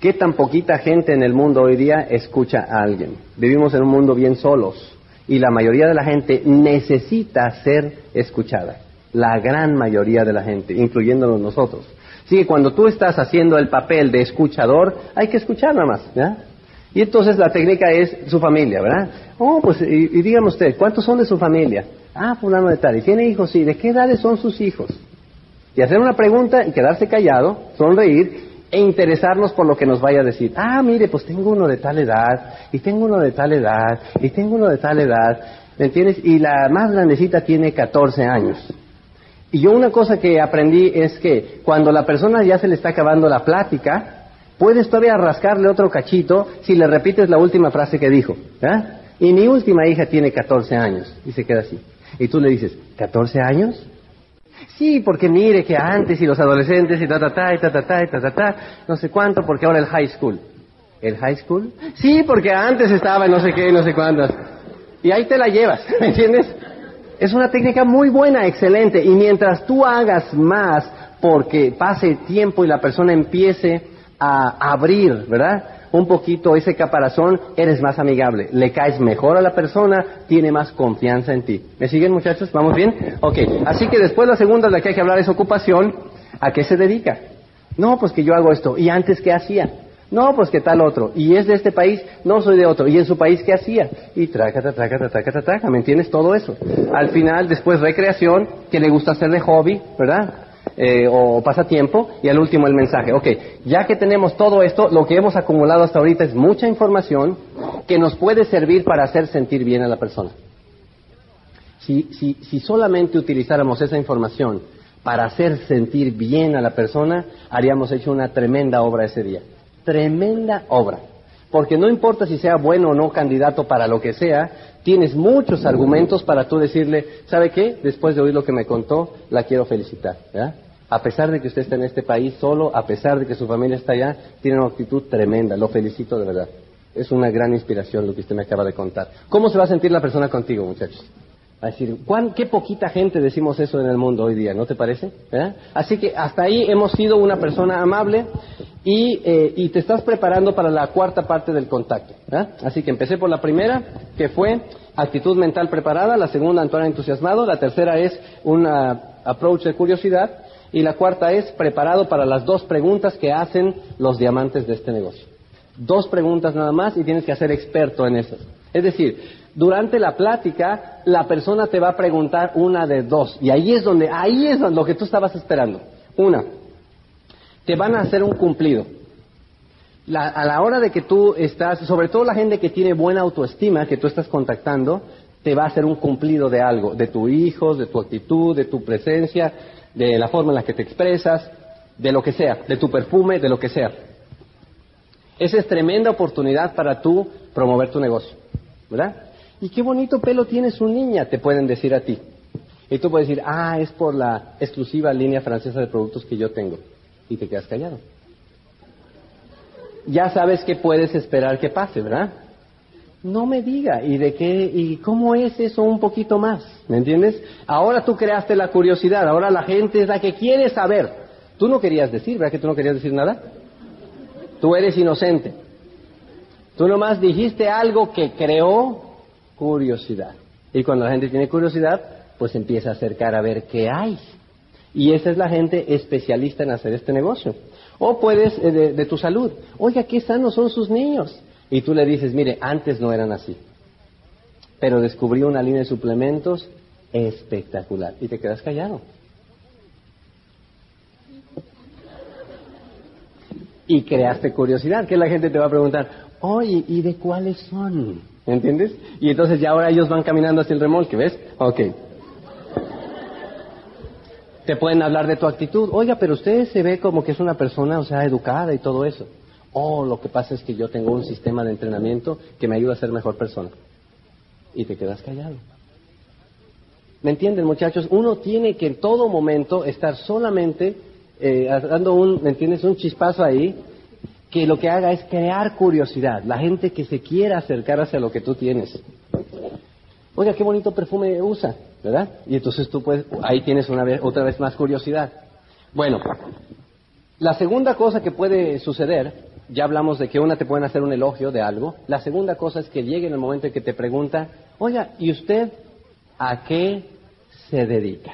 ¿Qué tan poquita gente en el mundo hoy día escucha a alguien? Vivimos en un mundo bien solos y la mayoría de la gente necesita ser escuchada. La gran mayoría de la gente, incluyéndonos nosotros. Así que cuando tú estás haciendo el papel de escuchador, hay que escuchar nada más. Y entonces la técnica es su familia, ¿verdad? Oh, pues, y, y dígame usted, ¿cuántos son de su familia? Ah, fulano de tal. ¿Y tiene hijos? Sí. ¿De qué edades son sus hijos? Y hacer una pregunta y quedarse callado, sonreír e interesarnos por lo que nos vaya a decir. Ah, mire, pues tengo uno de tal edad, y tengo uno de tal edad, y tengo uno de tal edad, ¿me entiendes? Y la más grandecita tiene 14 años. Y yo una cosa que aprendí es que cuando la persona ya se le está acabando la plática, puedes todavía rascarle otro cachito si le repites la última frase que dijo. ¿eh? Y mi última hija tiene 14 años, y se queda así. Y tú le dices, ¿14 años? Sí, porque mire que antes y los adolescentes y ta ta ta y ta ta ta y ta ta ta, no sé cuánto, porque ahora el high school. ¿El high school? Sí, porque antes estaba en no sé qué, no sé cuántas. Y ahí te la llevas, (laughs) ¿me entiendes? Es una técnica muy buena, excelente. Y mientras tú hagas más porque pase tiempo y la persona empiece a abrir, ¿verdad? Un poquito ese caparazón, eres más amigable, le caes mejor a la persona, tiene más confianza en ti. ¿Me siguen muchachos? ¿Vamos bien? Ok, así que después la segunda de la que hay que hablar es ocupación, ¿a qué se dedica? No, pues que yo hago esto. ¿Y antes qué hacía? No, pues que tal otro. Y es de este país, no soy de otro. ¿Y en su país qué hacía? Y trácata, trácata, trácata, trácata. ¿Me entiendes? Todo eso. Al final, después recreación, que le gusta hacer de hobby, ¿verdad? Eh, o pasatiempo. Y al último el mensaje. Ok, ya que tenemos todo esto, lo que hemos acumulado hasta ahorita es mucha información que nos puede servir para hacer sentir bien a la persona. Si, si, si solamente utilizáramos esa información para hacer sentir bien a la persona, haríamos hecho una tremenda obra ese día. Tremenda obra. Porque no importa si sea bueno o no candidato para lo que sea, tienes muchos argumentos para tú decirle, ¿sabe qué? Después de oír lo que me contó, la quiero felicitar. A pesar de que usted está en este país solo, a pesar de que su familia está allá, tiene una actitud tremenda. Lo felicito de verdad. Es una gran inspiración lo que usted me acaba de contar. ¿Cómo se va a sentir la persona contigo, muchachos? A decir, ¿cuán, qué poquita gente decimos eso en el mundo hoy día, ¿no te parece? Así que hasta ahí hemos sido una persona amable y, eh, y, te estás preparando para la cuarta parte del contacto. Así que empecé por la primera, que fue actitud mental preparada, la segunda, actuar entusiasmado, la tercera es un approach de curiosidad y la cuarta es preparado para las dos preguntas que hacen los diamantes de este negocio. Dos preguntas nada más y tienes que ser experto en esas. Es decir, durante la plática, la persona te va a preguntar una de dos. Y ahí es donde, ahí es lo que tú estabas esperando. Una, te van a hacer un cumplido. a la hora de que tú estás, sobre todo la gente que tiene buena autoestima, que tú estás contactando, te va a hacer un cumplido de algo, de tu hijo, de tu actitud, de tu presencia, de la forma en la que te expresas, de lo que sea, de tu perfume, de lo que sea. Esa es tremenda oportunidad para tú promover tu negocio, ¿verdad? ¿Y qué bonito pelo tiene su niña? Te pueden decir a ti. Y tú puedes decir, ah, es por la exclusiva línea francesa de productos que yo tengo. Y te quedas callado. Ya sabes que puedes esperar que pase, ¿verdad? No me diga, ¿y de qué, y cómo es eso un poquito más? ¿Me entiendes? Ahora tú creaste la curiosidad, ahora la gente es la que quiere saber. Tú no querías decir, ¿verdad que tú no querías decir nada? Tú eres inocente. Tú nomás dijiste algo que creó curiosidad. Y cuando la gente tiene curiosidad, pues empieza a acercar a ver qué hay. Y esa es la gente especialista en hacer este negocio. O puedes, eh, de, tu salud, oiga, qué sanos son sus niños. Y tú le dices, mire, antes no eran así. Pero descubrí una línea de suplementos espectacular. Y te quedas callado. Y creaste curiosidad, que la gente te va a preguntar, oye, ¿y de cuáles son? ¿Entiendes? Y entonces ya ahora ellos van caminando hacia el remolque, ¿ves? Ok. Te pueden hablar de tu actitud. Oiga, pero usted se ve como que es una persona, o sea, educada y todo eso. Oh, lo que pasa es que yo tengo un sistema de entrenamiento que me ayuda a ser mejor persona. Y te quedas callado. ¿Me entienden, muchachos? Uno tiene que en todo momento estar solamente eh, dando un, ¿me entiendes? Un chispazo ahí que lo que haga es crear curiosidad, la gente que se quiera acercar hacia lo que tú tienes. Oiga, qué bonito perfume usa, ¿verdad? Y entonces tú puedes, ahí tienes una vez, otra vez más curiosidad. Bueno, la segunda cosa que puede suceder, ya hablamos de que una te pueden hacer un elogio de algo, la segunda cosa es que llegue en el momento en que te pregunta, oiga, ¿y usted a qué se dedica?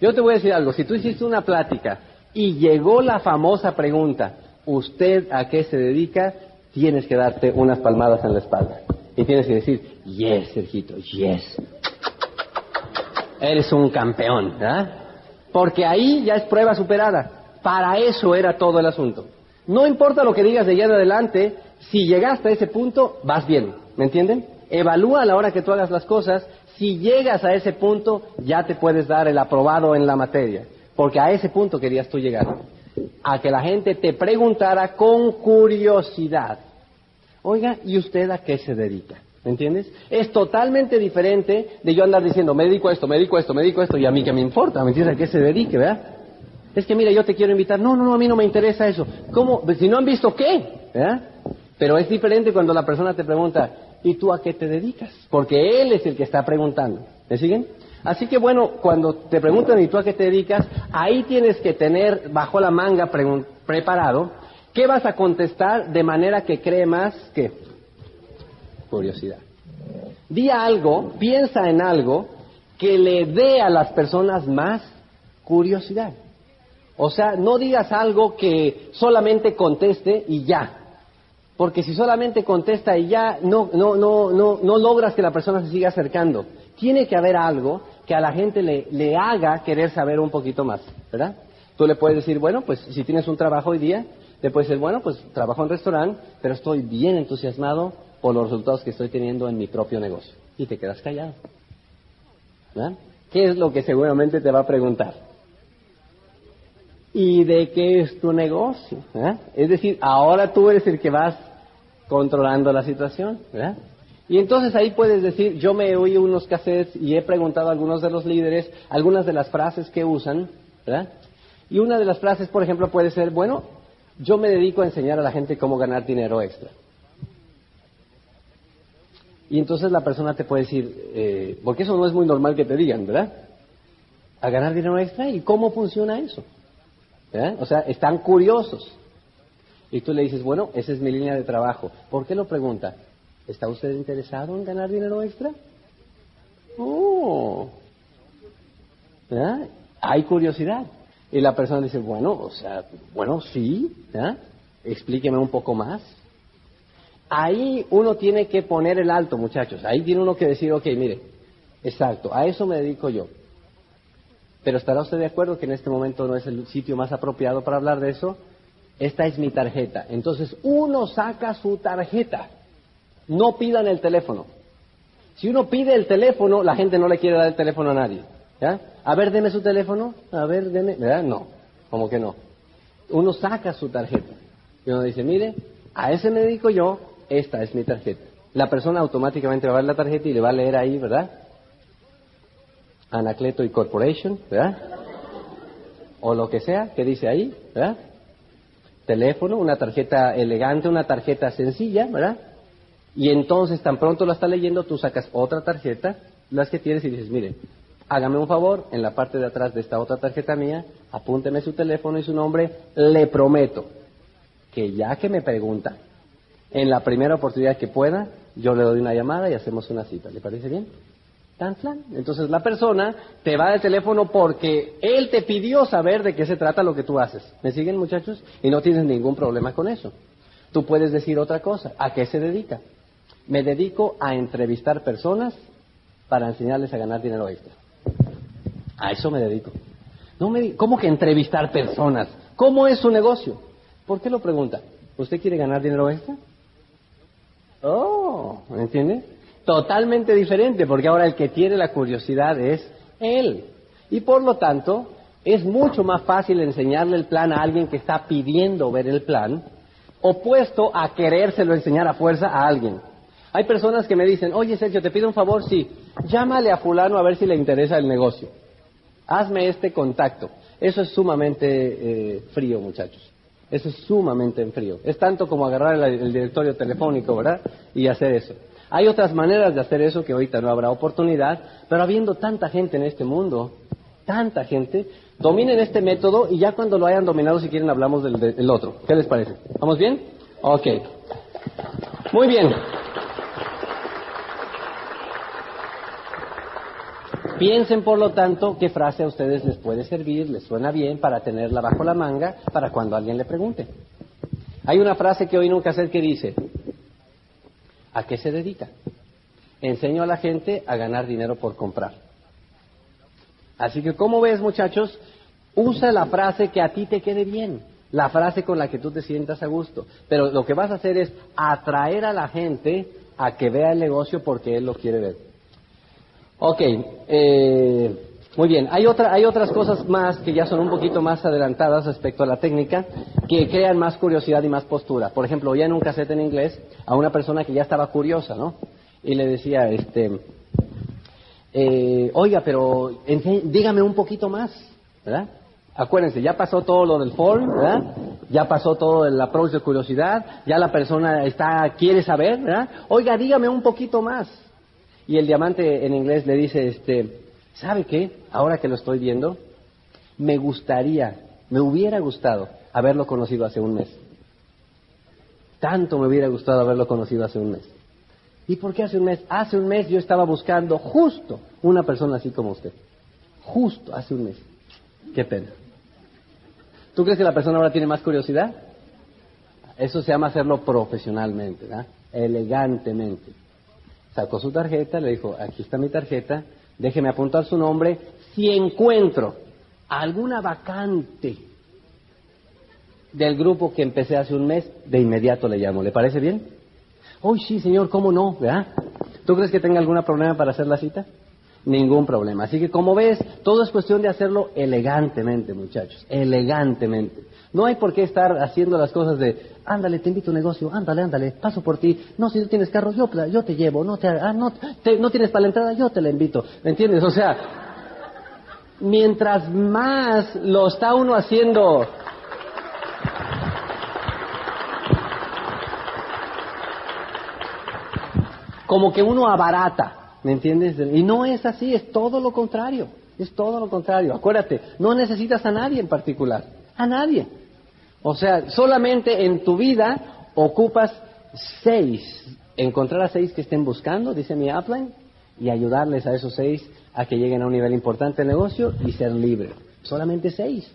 Yo te voy a decir algo, si tú hiciste una plática y llegó la famosa pregunta, usted a qué se dedica, tienes que darte unas palmadas en la espalda. Y tienes que decir, yes, Sergito, yes. Eres un campeón, ¿verdad? Porque ahí ya es prueba superada. Para eso era todo el asunto. No importa lo que digas de allá en adelante, si llegaste a ese punto, vas bien. ¿Me entienden? Evalúa a la hora que tú hagas las cosas. Si llegas a ese punto, ya te puedes dar el aprobado en la materia. Porque a ese punto querías tú llegar a que la gente te preguntara con curiosidad, oiga, ¿y usted a qué se dedica? ¿Me entiendes? Es totalmente diferente de yo andar diciendo, me dedico a esto, me dedico a esto, me dedico a esto, y a mí que me importa, ¿me entiendes? ¿A qué se dedique, verdad? Es que mira, yo te quiero invitar, no, no, no, a mí no me interesa eso. ¿Cómo? Pues, si no han visto qué, ¿verdad? Pero es diferente cuando la persona te pregunta, ¿y tú a qué te dedicas? Porque él es el que está preguntando. ¿Me siguen? Así que bueno, cuando te preguntan y tú a qué te dedicas, ahí tienes que tener bajo la manga preparado qué vas a contestar de manera que cree más que curiosidad. Di algo, piensa en algo que le dé a las personas más curiosidad. O sea, no digas algo que solamente conteste y ya. Porque si solamente contesta y ya no, no, no, no, no logras que la persona se siga acercando, tiene que haber algo que a la gente le, le haga querer saber un poquito más, ¿verdad? Tú le puedes decir, bueno, pues si tienes un trabajo hoy día, le puedes decir, bueno, pues trabajo en restaurante, pero estoy bien entusiasmado por los resultados que estoy teniendo en mi propio negocio. Y te quedas callado. ¿verdad? ¿Qué es lo que seguramente te va a preguntar? ¿Y de qué es tu negocio? ¿verdad? Es decir, ahora tú eres el que vas controlando la situación. Y entonces ahí puedes decir, yo me oí unos cassettes y he preguntado a algunos de los líderes algunas de las frases que usan. Y una de las frases, por ejemplo, puede ser, bueno, yo me dedico a enseñar a la gente cómo ganar dinero extra. Y entonces la persona te puede decir, eh, porque eso no es muy normal que te digan, ¿verdad? A ganar dinero extra y cómo funciona eso. ¿Verdad? O sea, están curiosos. Y tú le dices, bueno, esa es mi línea de trabajo. ¿Por qué lo pregunta? ¿Está usted interesado en ganar dinero extra? Oh. ¿verdad? Hay curiosidad. Y la persona dice, bueno, o sea, bueno, sí, ¿verdad? explíqueme un poco más. Ahí uno tiene que poner el alto, muchachos. Ahí tiene uno que decir, ok, mire, exacto, a eso me dedico yo. Pero estará usted de acuerdo que en este momento no es el sitio más apropiado para hablar de eso. Esta es mi tarjeta. Entonces uno saca su tarjeta. No pidan el teléfono. Si uno pide el teléfono, la gente no le quiere dar el teléfono a nadie. ¿ya? A ver, deme su teléfono. A ver, deme. ¿Verdad? No. Como que no. Uno saca su tarjeta. Y uno dice, mire, a ese me dedico yo, esta es mi tarjeta. La persona automáticamente va a ver la tarjeta y le va a leer ahí, ¿verdad? Anacleto y Corporation, ¿verdad? O lo que sea que dice ahí. Teléfono, una tarjeta elegante, una tarjeta sencilla, ¿verdad? Y entonces, tan pronto la está leyendo, tú sacas otra tarjeta, las que tienes y dices, mire, hágame un favor, en la parte de atrás de esta otra tarjeta mía, apúnteme su teléfono y su nombre, le prometo que ya que me pregunta, en la primera oportunidad que pueda, yo le doy una llamada y hacemos una cita. ¿Le parece bien? Tan. Entonces la persona te va del teléfono porque él te pidió saber de qué se trata lo que tú haces. ¿Me siguen muchachos? Y no tienes ningún problema con eso. Tú puedes decir otra cosa. ¿A qué se dedica? Me dedico a entrevistar personas para enseñarles a ganar dinero extra. A eso me dedico. No me, ¿Cómo que entrevistar personas? ¿Cómo es su negocio? ¿Por qué lo pregunta? ¿Usted quiere ganar dinero extra? Oh, ¿me entiende? Totalmente diferente, porque ahora el que tiene la curiosidad es él. Y por lo tanto, es mucho más fácil enseñarle el plan a alguien que está pidiendo ver el plan, opuesto a querérselo enseñar a fuerza a alguien. Hay personas que me dicen, oye Sergio, te pido un favor, sí, llámale a fulano a ver si le interesa el negocio. Hazme este contacto. Eso es sumamente eh, frío, muchachos. Eso es sumamente en frío. Es tanto como agarrar el, el, directorio telefónico, ¿verdad? Y hacer eso. Hay otras maneras de hacer eso que ahorita no habrá oportunidad, pero habiendo tanta gente en este mundo, tanta gente, dominen este método y ya cuando lo hayan dominado, si quieren, hablamos del, otro. ¿Qué les parece? ¿Vamos bien? Ok. Muy bien. Piensen, por lo tanto, qué frase a ustedes les puede servir, les suena bien para tenerla bajo la manga para cuando alguien le pregunte. Hay una frase que hoy nunca sé que dice, ¿a qué se dedica? Enseño a la gente a ganar dinero por comprar. Así que, ¿cómo ves, muchachos? Usa la frase que a ti te quede bien, la frase con la que tú te sientas a gusto. Pero lo que vas a hacer es atraer a la gente a que vea el negocio porque él lo quiere ver. Ok, eh, muy bien. Hay, otra, hay otras cosas más que ya son un poquito más adelantadas respecto a la técnica que crean más curiosidad y más postura. Por ejemplo, ya en un cassette en inglés a una persona que ya estaba curiosa, ¿no? Y le decía, este, eh, oiga, pero dígame un poquito más, ¿verdad? Acuérdense, ya pasó todo lo del form, ¿verdad? Ya pasó todo el approach de curiosidad, ya la persona está, quiere saber, ¿verdad? Oiga, dígame un poquito más. Y el diamante en inglés le dice, este, ¿sabe qué? Ahora que lo estoy viendo, me gustaría, me hubiera gustado haberlo conocido hace un mes. Tanto me hubiera gustado haberlo conocido hace un mes. ¿Y por qué hace un mes? Hace un mes yo estaba buscando justo una persona así como usted. Justo hace un mes. Qué pena. ¿Tú crees que la persona ahora tiene más curiosidad? Eso se llama hacerlo profesionalmente, ¿verdad? elegantemente. Sacó su tarjeta, le dijo, aquí está mi tarjeta, déjeme apuntar su nombre. Si encuentro alguna vacante del grupo que empecé hace un mes, de inmediato le llamo. ¿Le parece bien? Uy, sí, señor, ¿cómo no? ¿Verdad? ¿Tú crees que tenga algún problema para hacer la cita? Ningún problema. Así que como ves, todo es cuestión de hacerlo elegantemente, muchachos, elegantemente. No hay por qué estar haciendo las cosas de, ándale, te invito a un negocio, ándale, ándale, paso por ti. No, si tú tienes carro, yo, yo te llevo, no, te, ah, no, no tienes para la entrada, yo te la invito. ¿Me entiendes? O sea, mientras más lo está uno haciendo como que uno abarata, ¿me entiendes? Y no es así, es todo lo contrario, es todo lo contrario. Acuérdate, no necesitas a nadie en particular, a nadie. O sea, solamente en tu vida ocupas seis, encontrar a seis que estén buscando, dice mi upline, y ayudarles a esos seis a que lleguen a un nivel importante de negocio y ser libre. Solamente seis.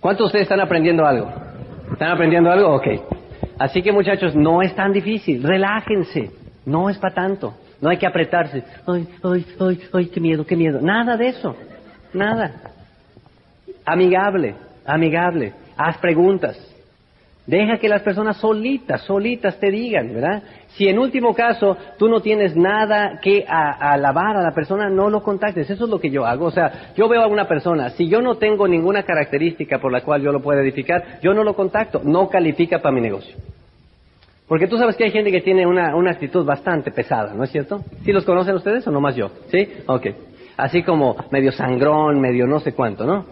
¿Cuántos de ustedes están aprendiendo algo? ¿Están aprendiendo algo? Ok. Así que muchachos, no es tan difícil. Relájense. No es para tanto. No hay que apretarse. Ay, ay, ay, ay, qué miedo, qué miedo. Nada de eso. Nada. Amigable, amigable. Haz preguntas. Deja que las personas solitas, solitas te digan, ¿verdad? Si en último caso tú no tienes nada que alabar a la persona, no lo contactes. Eso es lo que yo hago. O sea, yo veo a una persona, si yo no tengo ninguna característica por la cual yo lo pueda edificar, yo no lo contacto. No califica para mi negocio. Porque tú sabes que hay gente que tiene una, una actitud bastante pesada, ¿no es cierto? ¿Sí los conocen ustedes o no más yo? ¿Sí? Ok así como medio sangrón, medio no sé cuánto, ¿no?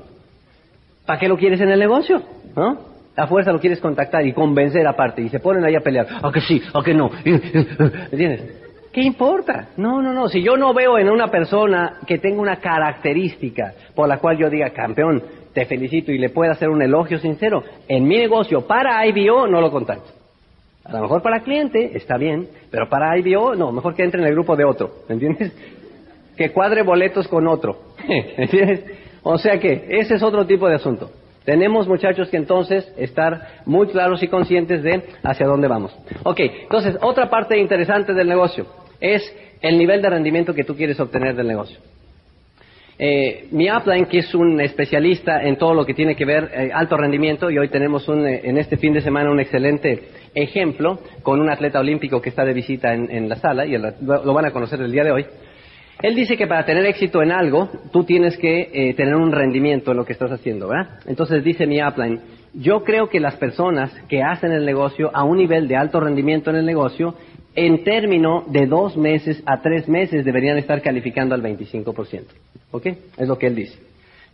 ¿Para qué lo quieres en el negocio? ¿No? A fuerza lo quieres contactar y convencer aparte y se ponen ahí a pelear. ¿A que sí? ¿A que no? (laughs) ¿Entiendes? ¿Qué importa? No, no, no. Si yo no veo en una persona que tenga una característica por la cual yo diga, campeón, te felicito y le pueda hacer un elogio sincero, en mi negocio para IBO no lo contacto. A lo mejor para cliente está bien, pero para IBO no, mejor que entre en el grupo de otro, ¿me entiendes? que cuadre boletos con otro. (laughs) ¿Entiendes? O sea que ese es otro tipo de asunto. Tenemos, muchachos, que entonces estar muy claros y conscientes de hacia dónde vamos. Ok, entonces, otra parte interesante del negocio es el nivel de rendimiento que tú quieres obtener del negocio. Eh, mi upline, que es un especialista en todo lo que tiene que ver eh, alto rendimiento, y hoy tenemos un, eh, en este fin de semana un excelente ejemplo con un atleta olímpico que está de visita en, la sala, y lo van a conocer el día de hoy. Él dice que para tener éxito en algo, tú tienes que eh, tener un rendimiento en lo que estás haciendo, ¿verdad? Entonces dice mi upline, yo creo que las personas que hacen el negocio a un nivel de alto rendimiento en el negocio, en término de dos meses a tres meses deberían estar calificando al 25%. ¿Ok? Es lo que él dice.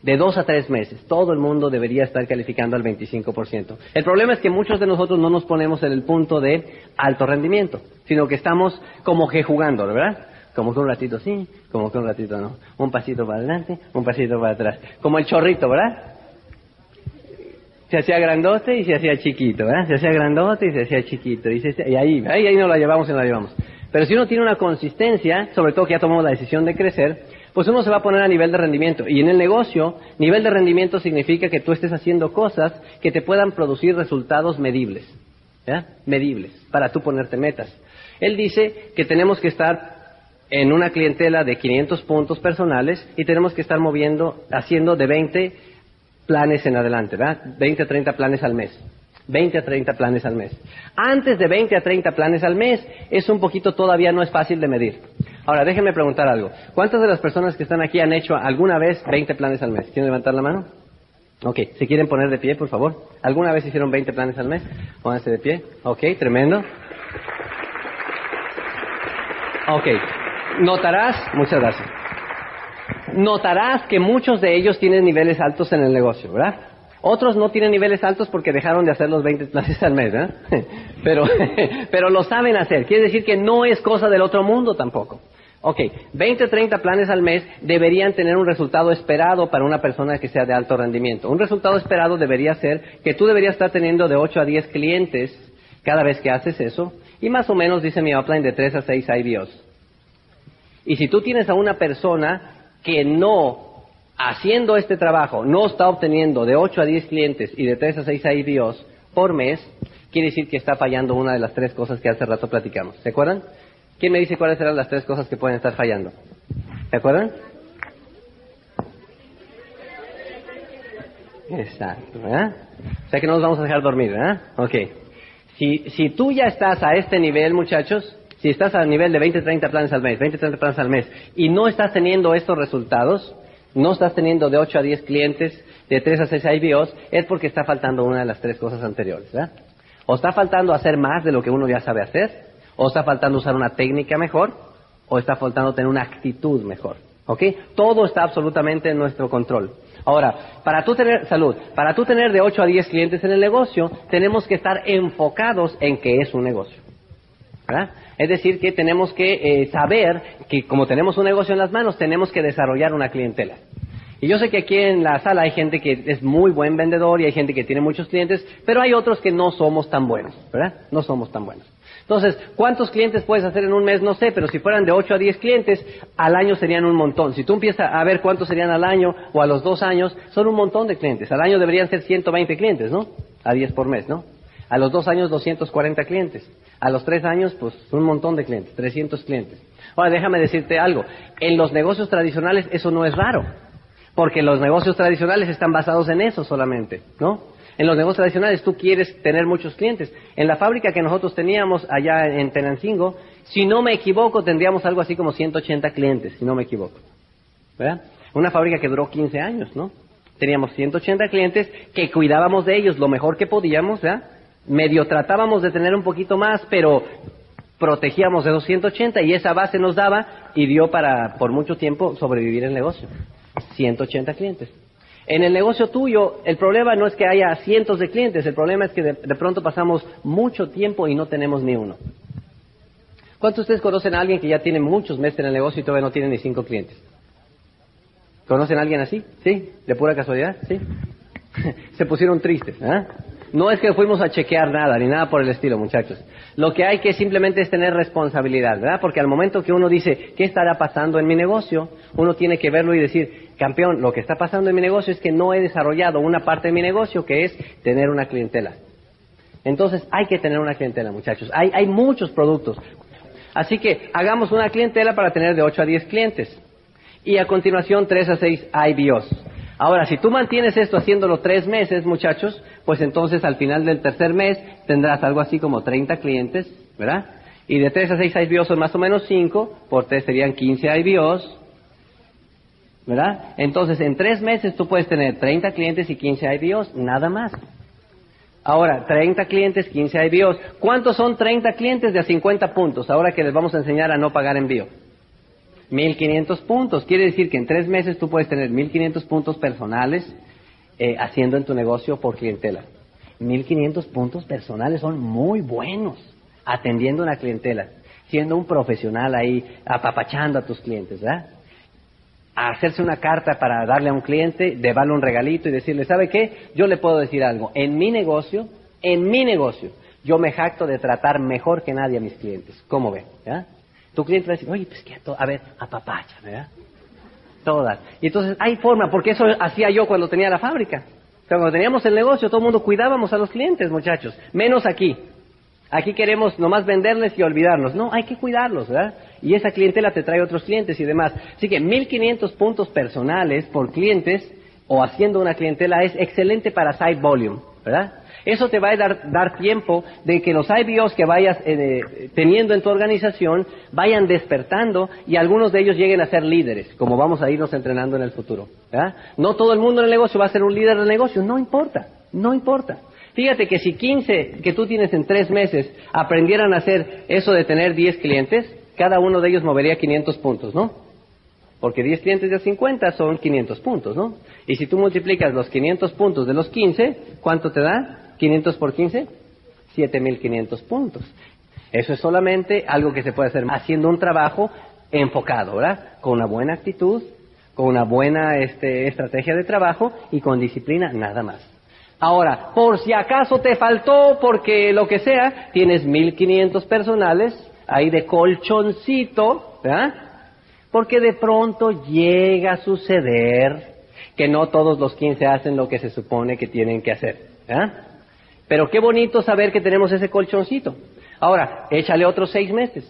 De dos a tres meses, todo el mundo debería estar calificando al 25%. El problema es que muchos de nosotros no nos ponemos en el punto de alto rendimiento, sino que estamos como que jugando, ¿verdad? Como que un ratito sí, como que un ratito no. Un pasito para adelante, un pasito para atrás. Como el chorrito, ¿verdad? Se hacía grandote y se hacía chiquito, ¿verdad? Se hacía grandote y se hacía chiquito. Y, y ahí, ahí, ahí no la llevamos y no la llevamos. Pero si uno tiene una consistencia, sobre todo que ya tomamos la decisión de crecer, pues uno se va a poner a nivel de rendimiento. Y en el negocio, nivel de rendimiento significa que tú estés haciendo cosas que te puedan producir resultados medibles. ¿verdad? Medibles, para tú ponerte metas. Él dice que tenemos que estar en una clientela de 500 puntos personales y tenemos que estar moviendo, haciendo de 20 planes en adelante, ¿verdad? 20 a 30 planes al mes. 20 a 30 planes al mes. Antes de 20 a 30 planes al mes, es un poquito todavía no es fácil de medir. Ahora, déjenme preguntar algo. ¿Cuántas de las personas que están aquí han hecho alguna vez 20 planes al mes? ¿Quieren levantar la mano? Ok, si quieren poner de pie, por favor. ¿Alguna vez hicieron 20 planes al mes? Pónganse de pie. Ok, tremendo. Ok, Notarás, muchas gracias. Notarás que muchos de ellos tienen niveles altos en el negocio, ¿verdad? Otros no tienen niveles altos porque dejaron de hacer los 20 planes al mes, ¿verdad? (laughs) Pero, (laughs) pero lo saben hacer. Quiere decir que no es cosa del otro mundo tampoco. Ok, 20, 30 planes al mes deberían tener un resultado esperado para una persona que sea de alto rendimiento. Un resultado esperado debería ser que tú deberías estar teniendo de 8 a 10 clientes cada vez que haces eso y más o menos, dice mi upline, de 3 a 6 IBOs. Y si tú tienes a una persona que no haciendo este trabajo no está obteniendo de 8 a 10 clientes y de 3 a 6 IBOs por mes, quiere decir que está fallando una de las tres cosas que hace rato platicamos. ¿Se acuerdan? ¿Quién me dice cuáles serán las tres cosas que pueden estar fallando? ¿Se acuerdan? Exacto, ¿verdad? O sea que no nos vamos a dejar dormir, ¿verdad? Ok. Si, si tú ya estás a este nivel, muchachos, si estás a nivel de 20, 30 planes al mes, 20, 30 planes al mes, y no estás teniendo estos resultados, no estás teniendo de 8 a 10 clientes, de 3 a 6 IBOs, es porque está faltando una de las tres cosas anteriores, ¿verdad? O está faltando hacer más de lo que uno ya sabe hacer, o está faltando usar una técnica mejor, o está faltando tener una actitud mejor. ¿Ok? Todo está absolutamente en nuestro control. Ahora, para tú tener salud, para tú tener de 8 a 10 clientes en el negocio, tenemos que estar enfocados en que es un negocio. ¿Verdad? Es decir, que tenemos que eh, saber que como tenemos un negocio en las manos, tenemos que desarrollar una clientela. Y yo sé que aquí en la sala hay gente que es muy buen vendedor y hay gente que tiene muchos clientes, pero hay otros que no somos tan buenos, ¿verdad? No somos tan buenos. Entonces, ¿cuántos clientes puedes hacer en un mes? No sé, pero si fueran de 8 a 10 clientes, al año serían un montón. Si tú empiezas a ver cuántos serían al año o a los dos años, son un montón de clientes. Al año deberían ser 120 clientes, ¿no? A 10 por mes, ¿no? A los dos años, 240 clientes. A los tres años, pues un montón de clientes, 300 clientes. Ahora, déjame decirte algo. En los negocios tradicionales eso no es raro. Porque los negocios tradicionales están basados en eso solamente, ¿no? En los negocios tradicionales tú quieres tener muchos clientes. En la fábrica que nosotros teníamos allá en Tenancingo, si no me equivoco, tendríamos algo así como 180 clientes, si no me equivoco. ¿Verdad? Una fábrica que duró 15 años, ¿no? Teníamos 180 clientes que cuidábamos de ellos lo mejor que podíamos, ¿verdad? Medio tratábamos de tener un poquito más, pero protegíamos de esos 180 y esa base nos daba y dio para por mucho tiempo sobrevivir el negocio. 180 clientes. En el negocio tuyo, el problema no es que haya cientos de clientes, el problema es que de, pronto pasamos mucho tiempo y no tenemos ni uno. ¿Cuántos de ustedes conocen a alguien que ya tiene muchos meses en el negocio y todavía no tiene ni cinco clientes? ¿Conocen a alguien así? ¿Sí? ¿De pura casualidad? ¿Sí? (laughs) Se pusieron tristes. ¿eh? No es que fuimos a chequear nada, ni nada por el estilo, muchachos. Lo que hay que simplemente es tener responsabilidad, ¿verdad? Porque al momento que uno dice, ¿qué estará pasando en mi negocio? Uno tiene que verlo y decir, campeón, lo que está pasando en mi negocio es que no he desarrollado una parte de mi negocio que es tener una clientela. Entonces hay que tener una clientela, muchachos. Hay, hay muchos productos. Así que hagamos una clientela para tener de 8 a 10 clientes. Y a continuación 3 a 6 IBOs. Ahora, si tú mantienes esto haciéndolo tres meses, muchachos, pues entonces al final del tercer mes tendrás algo así como 30 clientes, ¿verdad? Y de 3 a 6 IBOs son más o menos 5, por 3 serían 15 IBOs, ¿verdad? Entonces, en tres meses tú puedes tener 30 clientes y 15 IBOs, nada más. Ahora, 30 clientes, 15 IBOs. ¿Cuántos son 30 clientes de a 50 puntos? Ahora que les vamos a enseñar a no pagar envío. 1500 puntos. Quiere decir que en tres meses tú puedes tener 1500 puntos personales eh, haciendo en tu negocio por clientela. 1500 puntos personales son muy buenos atendiendo una clientela, siendo un profesional ahí, apapachando a tus clientes, ¿verdad? A hacerse una carta para darle a un cliente, darle un regalito y decirle, ¿sabe qué? Yo le puedo decir algo. En mi negocio, en mi negocio, yo me jacto de tratar mejor que nadie a mis clientes. ¿Cómo ve? ¿Ya? Tu cliente va a decir, oye, pues que, a ver, apapacha, ¿verdad? Todas. Y entonces hay forma, porque eso hacía yo cuando tenía la fábrica. Cuando teníamos el negocio, todo el mundo cuidábamos a los clientes, muchachos. Menos aquí. Aquí queremos nomás venderles y olvidarnos. No, hay que cuidarlos, ¿verdad? Y esa clientela te trae otros clientes y demás. Así que 1500 puntos personales por clientes o haciendo una clientela es excelente para side volume, ¿verdad? Eso te va a dar, tiempo de que los IBOs que vayas eh, teniendo en tu organización vayan despertando y algunos de ellos lleguen a ser líderes, como vamos a irnos entrenando en el futuro. No todo el mundo en el negocio va a ser un líder del negocio, no importa, no importa. Fíjate que si 15 que tú tienes en tres meses aprendieran a hacer eso de tener 10 clientes, cada uno de ellos movería 500 puntos, ¿no? Porque 10 clientes de 50 son 500 puntos, ¿no? Y si tú multiplicas los 500 puntos de los 15, ¿cuánto te da? 500 por 15, 7500 puntos. Eso es solamente algo que se puede hacer haciendo un trabajo enfocado, ¿verdad? Con una buena actitud, con una buena este, estrategia de trabajo y con disciplina, nada más. Ahora, por si acaso te faltó, porque lo que sea, tienes 1500 personales ahí de colchoncito, ¿verdad? Porque de pronto llega a suceder que no todos los 15 hacen lo que se supone que tienen que hacer. ¿verdad? Pero qué bonito saber que tenemos ese colchoncito. Ahora, échale otros seis meses.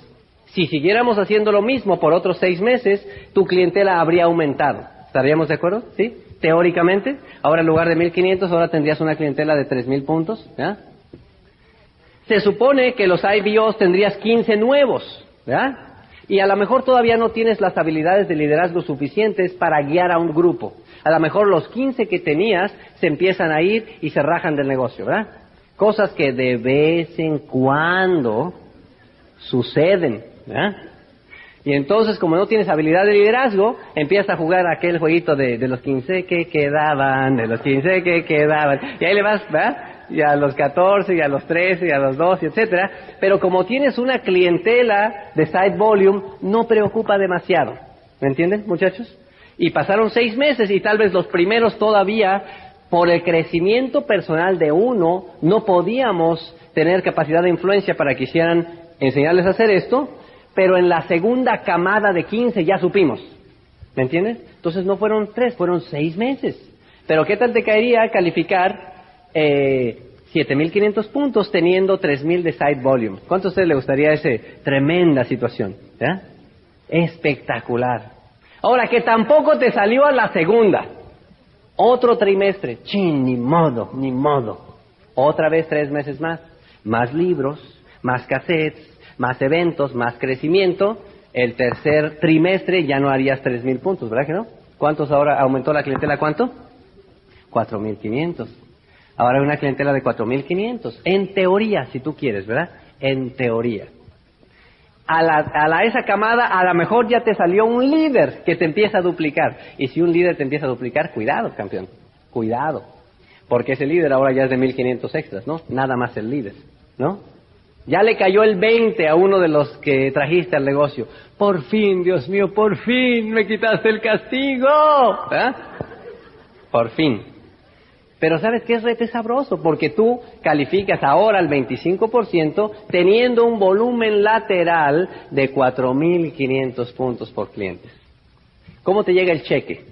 Si siguiéramos haciendo lo mismo por otros seis meses, tu clientela habría aumentado. ¿Estaríamos de acuerdo? ¿Sí? Teóricamente. Ahora en lugar de 1500, ahora tendrías una clientela de 3000 puntos. ¿ya? Se supone que los IBOs tendrías 15 nuevos. ¿verdad? Y a lo mejor todavía no tienes las habilidades de liderazgo suficientes para guiar a un grupo. A lo mejor los 15 que tenías se empiezan a ir y se rajan del negocio, ¿verdad? Cosas que de vez en cuando suceden. Y entonces, como no tienes habilidad de liderazgo, empiezas a jugar aquel jueguito de, de los 15 que quedaban, de los 15 que quedaban. Y ahí le vas, ¿verdad? Y a los 14, y a los 13, y a los 12, etcétera. Pero como tienes una clientela de side volume, no preocupa demasiado. ¿Me entienden, muchachos? Y pasaron seis meses y tal vez los primeros todavía, por el crecimiento personal de uno, no podíamos tener capacidad de influencia para que hicieran enseñarles a hacer esto, pero en la segunda camada de 15 ya supimos. ¿Me entiendes? Entonces no fueron tres, fueron seis meses. Pero ¿qué tal te caería calificar eh, 7.500 puntos teniendo 3.000 de side volume? ¿Cuánto a usted le gustaría esa tremenda situación? Espectacular. Ahora, que tampoco te salió a la segunda. Otro trimestre. Chin, ni modo, ni modo. Otra vez tres meses más. Más libros, más cassettes, más eventos, más crecimiento. El tercer trimestre ya no harías tres mil puntos, ¿verdad que no? ¿Cuántos ahora aumentó la clientela? ¿Cuánto? Cuatro mil quinientos. Ahora hay una clientela de cuatro mil quinientos. En teoría, si tú quieres, ¿verdad? En teoría. A, la, a la, esa camada a lo mejor ya te salió un líder que te empieza a duplicar. Y si un líder te empieza a duplicar, cuidado, campeón. Cuidado. Porque ese líder ahora ya es de 1500 extras, ¿no? Nada más el líder, ¿no? Ya le cayó el 20 a uno de los que trajiste al negocio. Por fin, Dios mío, por fin me quitaste el castigo. ¿Eh? Por fin. Pero ¿sabes qué es rete sabroso? Porque tú calificas ahora al 25% teniendo un volumen lateral de 4.500 puntos por clientes. ¿Cómo te llega el cheque?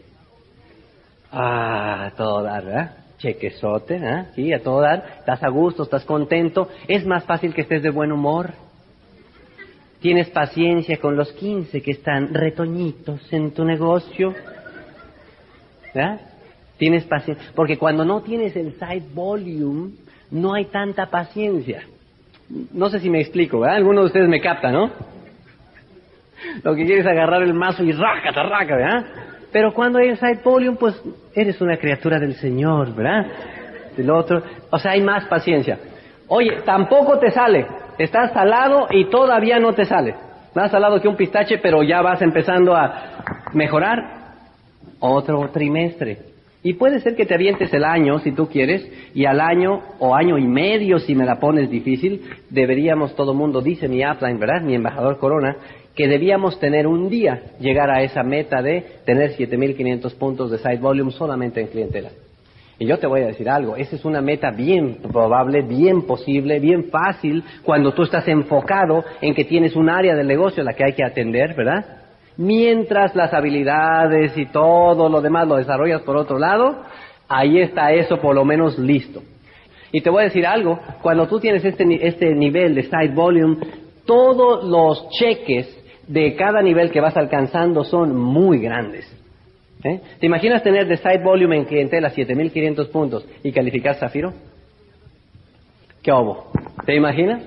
Ah, todo dar, ¿verdad? Chequesote, ¿eh? Sí, a todo dar. Estás a gusto, estás contento. Es más fácil que estés de buen humor. Tienes paciencia con los 15 que están retoñitos en tu negocio. ¿verdad? Tienes paciencia. Porque cuando no tienes el side volume, no hay tanta paciencia. No sé si me explico, ¿verdad? Alguno de ustedes me capta, ¿no? Lo que quieres es agarrar el mazo y raca, raca, ¿verdad? Pero cuando hay el side volume, pues eres una criatura del Señor, ¿verdad? Del otro. O sea, hay más paciencia. Oye, tampoco te sale. Estás salado y todavía no te sale. Más salado que un pistache, pero ya vas empezando a mejorar. Otro trimestre. Y puede ser que te avientes el año, si tú quieres, y al año o año y medio, si me la pones difícil, deberíamos, todo mundo dice mi upline, ¿verdad? Mi embajador Corona, que debíamos tener un día llegar a esa meta de tener 7.500 puntos de side volume solamente en clientela. Y yo te voy a decir algo, esa es una meta bien probable, bien posible, bien fácil cuando tú estás enfocado en que tienes un área del negocio a la que hay que atender, ¿verdad? Mientras las habilidades y todo lo demás lo desarrollas por otro lado, ahí está eso por lo menos listo. Y te voy a decir algo, cuando tú tienes este, este nivel de side volume, todos los cheques de cada nivel que vas alcanzando son muy grandes. ¿Eh? ¿Te imaginas tener de side volume en clientela 7.500 puntos y calificar Zafiro? ¿Qué obo? ¿Te imaginas?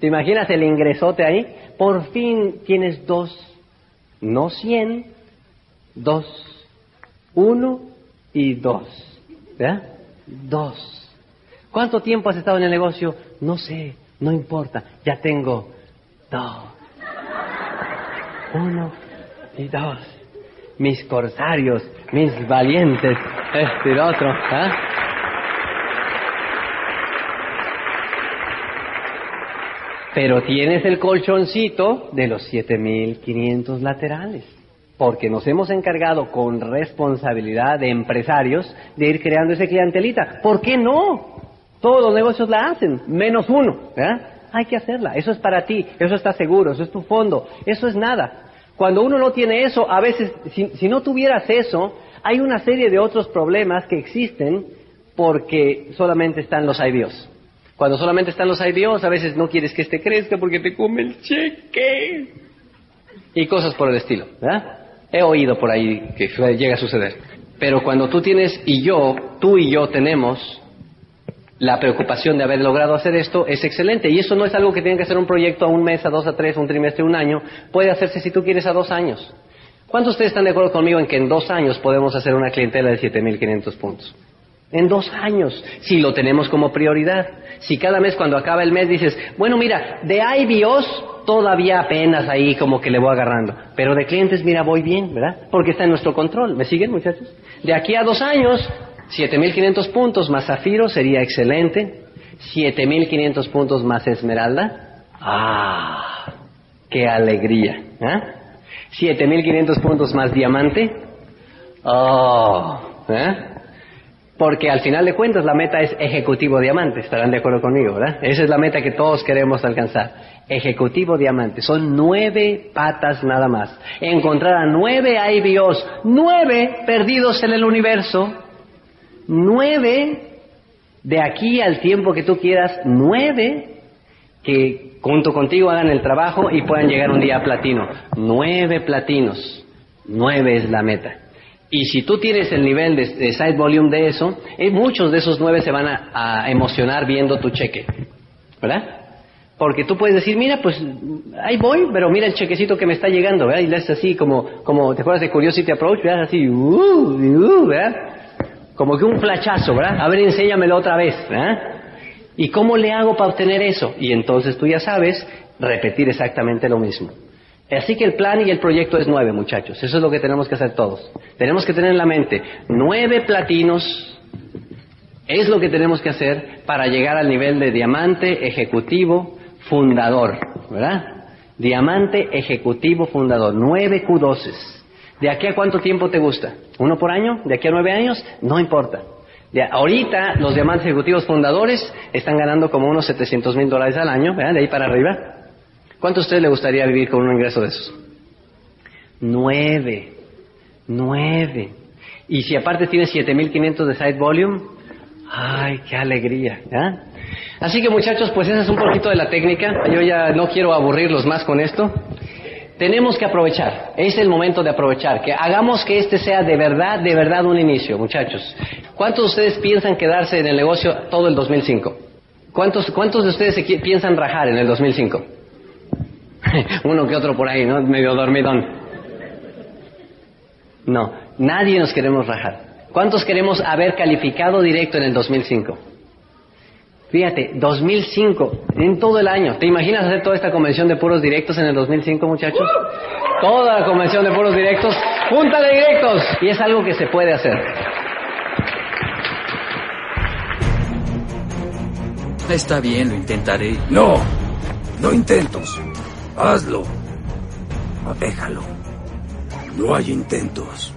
¿Te imaginas el ingresote ahí? Por fin tienes dos, no 100, dos, uno y dos. ¿Verdad? Dos. ¿Cuánto tiempo has estado en el negocio? No sé, no importa, ya tengo dos. Uno y dos. Mis corsarios, mis valientes, este y otro. ¿eh? Pero tienes el colchoncito de los 7500 laterales. Porque nos hemos encargado con responsabilidad de empresarios de ir creando ese clientelita. ¿Por qué no? Todos los negocios la hacen, menos uno. Hay que hacerla. Eso es para ti, eso está seguro, eso es tu fondo, eso es nada. Cuando uno no tiene eso, a veces, si, no tuvieras eso, Hay una serie de otros problemas que existen porque solamente están los IBOs. Cuando solamente están los IBOs, a veces no quieres que este crezca porque te come el cheque. Y cosas por el estilo. He oído por ahí que llega a suceder. Pero cuando tú tienes y yo, tú y yo tenemos la preocupación de haber logrado hacer esto, es excelente. Y eso no es algo que tiene que ser un proyecto a un mes, a dos, a tres, un trimestre, un año. Puede hacerse si tú quieres a dos años. ¿Cuántos de ustedes están de acuerdo conmigo en que en dos años podemos hacer una clientela de 7.500 puntos? En dos años, si lo tenemos como prioridad. Si cada mes cuando acaba el mes dices, bueno, mira, de IBOs todavía apenas ahí como que le voy agarrando. Pero de clientes, mira, voy bien, ¿verdad? Porque está en nuestro control. ¿Me siguen, muchachos? De aquí a dos años, 7.500 puntos más zafiro sería excelente. 7.500 puntos más esmeralda. ¡Ah! ¡Qué alegría! ¿eh? 7.500 puntos más diamante. ¡Oh! ¿eh? Porque al final de cuentas la meta es ejecutivo diamante, estarán de acuerdo conmigo, ¿verdad? Esa es la meta que todos queremos alcanzar. Ejecutivo diamante. Son nueve patas nada más. Encontrar a nueve IBOs, nueve perdidos en el universo, nueve de aquí al tiempo que tú quieras, nueve que junto contigo hagan el trabajo y puedan llegar un día a platino. Nueve platinos. Nueve es la meta. Y si tú tienes el nivel de, side volume de eso, eh, muchos de esos nueve se van a, emocionar viendo tu cheque, ¿verdad? Porque tú puedes decir, mira, pues ahí voy, pero mira el chequecito que me está llegando, ¿verdad? Y le haces así como, como, ¿te acuerdas de Curiosity Approach? ¿Verdad? Así, uh, uh, ¿verdad? Como que un flachazo, ¿verdad? A ver, enséñamelo otra vez, ¿verdad? ¿Y cómo le hago para obtener eso? Y entonces tú ya sabes repetir exactamente lo mismo. Así que el plan y el proyecto es nueve, muchachos. Eso es lo que tenemos que hacer todos. Tenemos que tener en la mente nueve platinos. Es lo que tenemos que hacer para llegar al nivel de diamante ejecutivo fundador, ¿verdad? Diamante ejecutivo fundador. Nueve Q12. ¿De aquí a cuánto tiempo te gusta? ¿Uno por año? ¿De aquí a nueve años? No importa. De ahorita los diamantes ejecutivos fundadores están ganando como unos 700 mil dólares al año, ¿verdad? De ahí para arriba. ¿Cuánto a usted le gustaría vivir con un ingreso de esos? Nueve. Nueve. Y si aparte tiene 7.500 de side volume, ¡ay, qué alegría! Así que muchachos, pues esa es un poquito de la técnica. Yo ya no quiero aburrirlos más con esto. Tenemos que aprovechar, es el momento de aprovechar, que hagamos que este sea de verdad, de verdad un inicio, muchachos. ¿Cuántos de ustedes piensan quedarse en el negocio todo el 2005? ¿Cuántos, cuántos de ustedes piensan rajar en el 2005? (laughs) Uno que otro por ahí, ¿no? Medio dormidón. No, nadie nos queremos rajar. ¿Cuántos queremos haber calificado directo en el 2005? Fíjate, 2005, en todo el año. ¿Te imaginas hacer toda esta convención de puros directos en el 2005, muchachos? Toda la convención de puros directos, junta de directos. Y es algo que se puede hacer. Está bien, lo intentaré. No, no intentos. Hazlo. Déjalo. No hay intentos.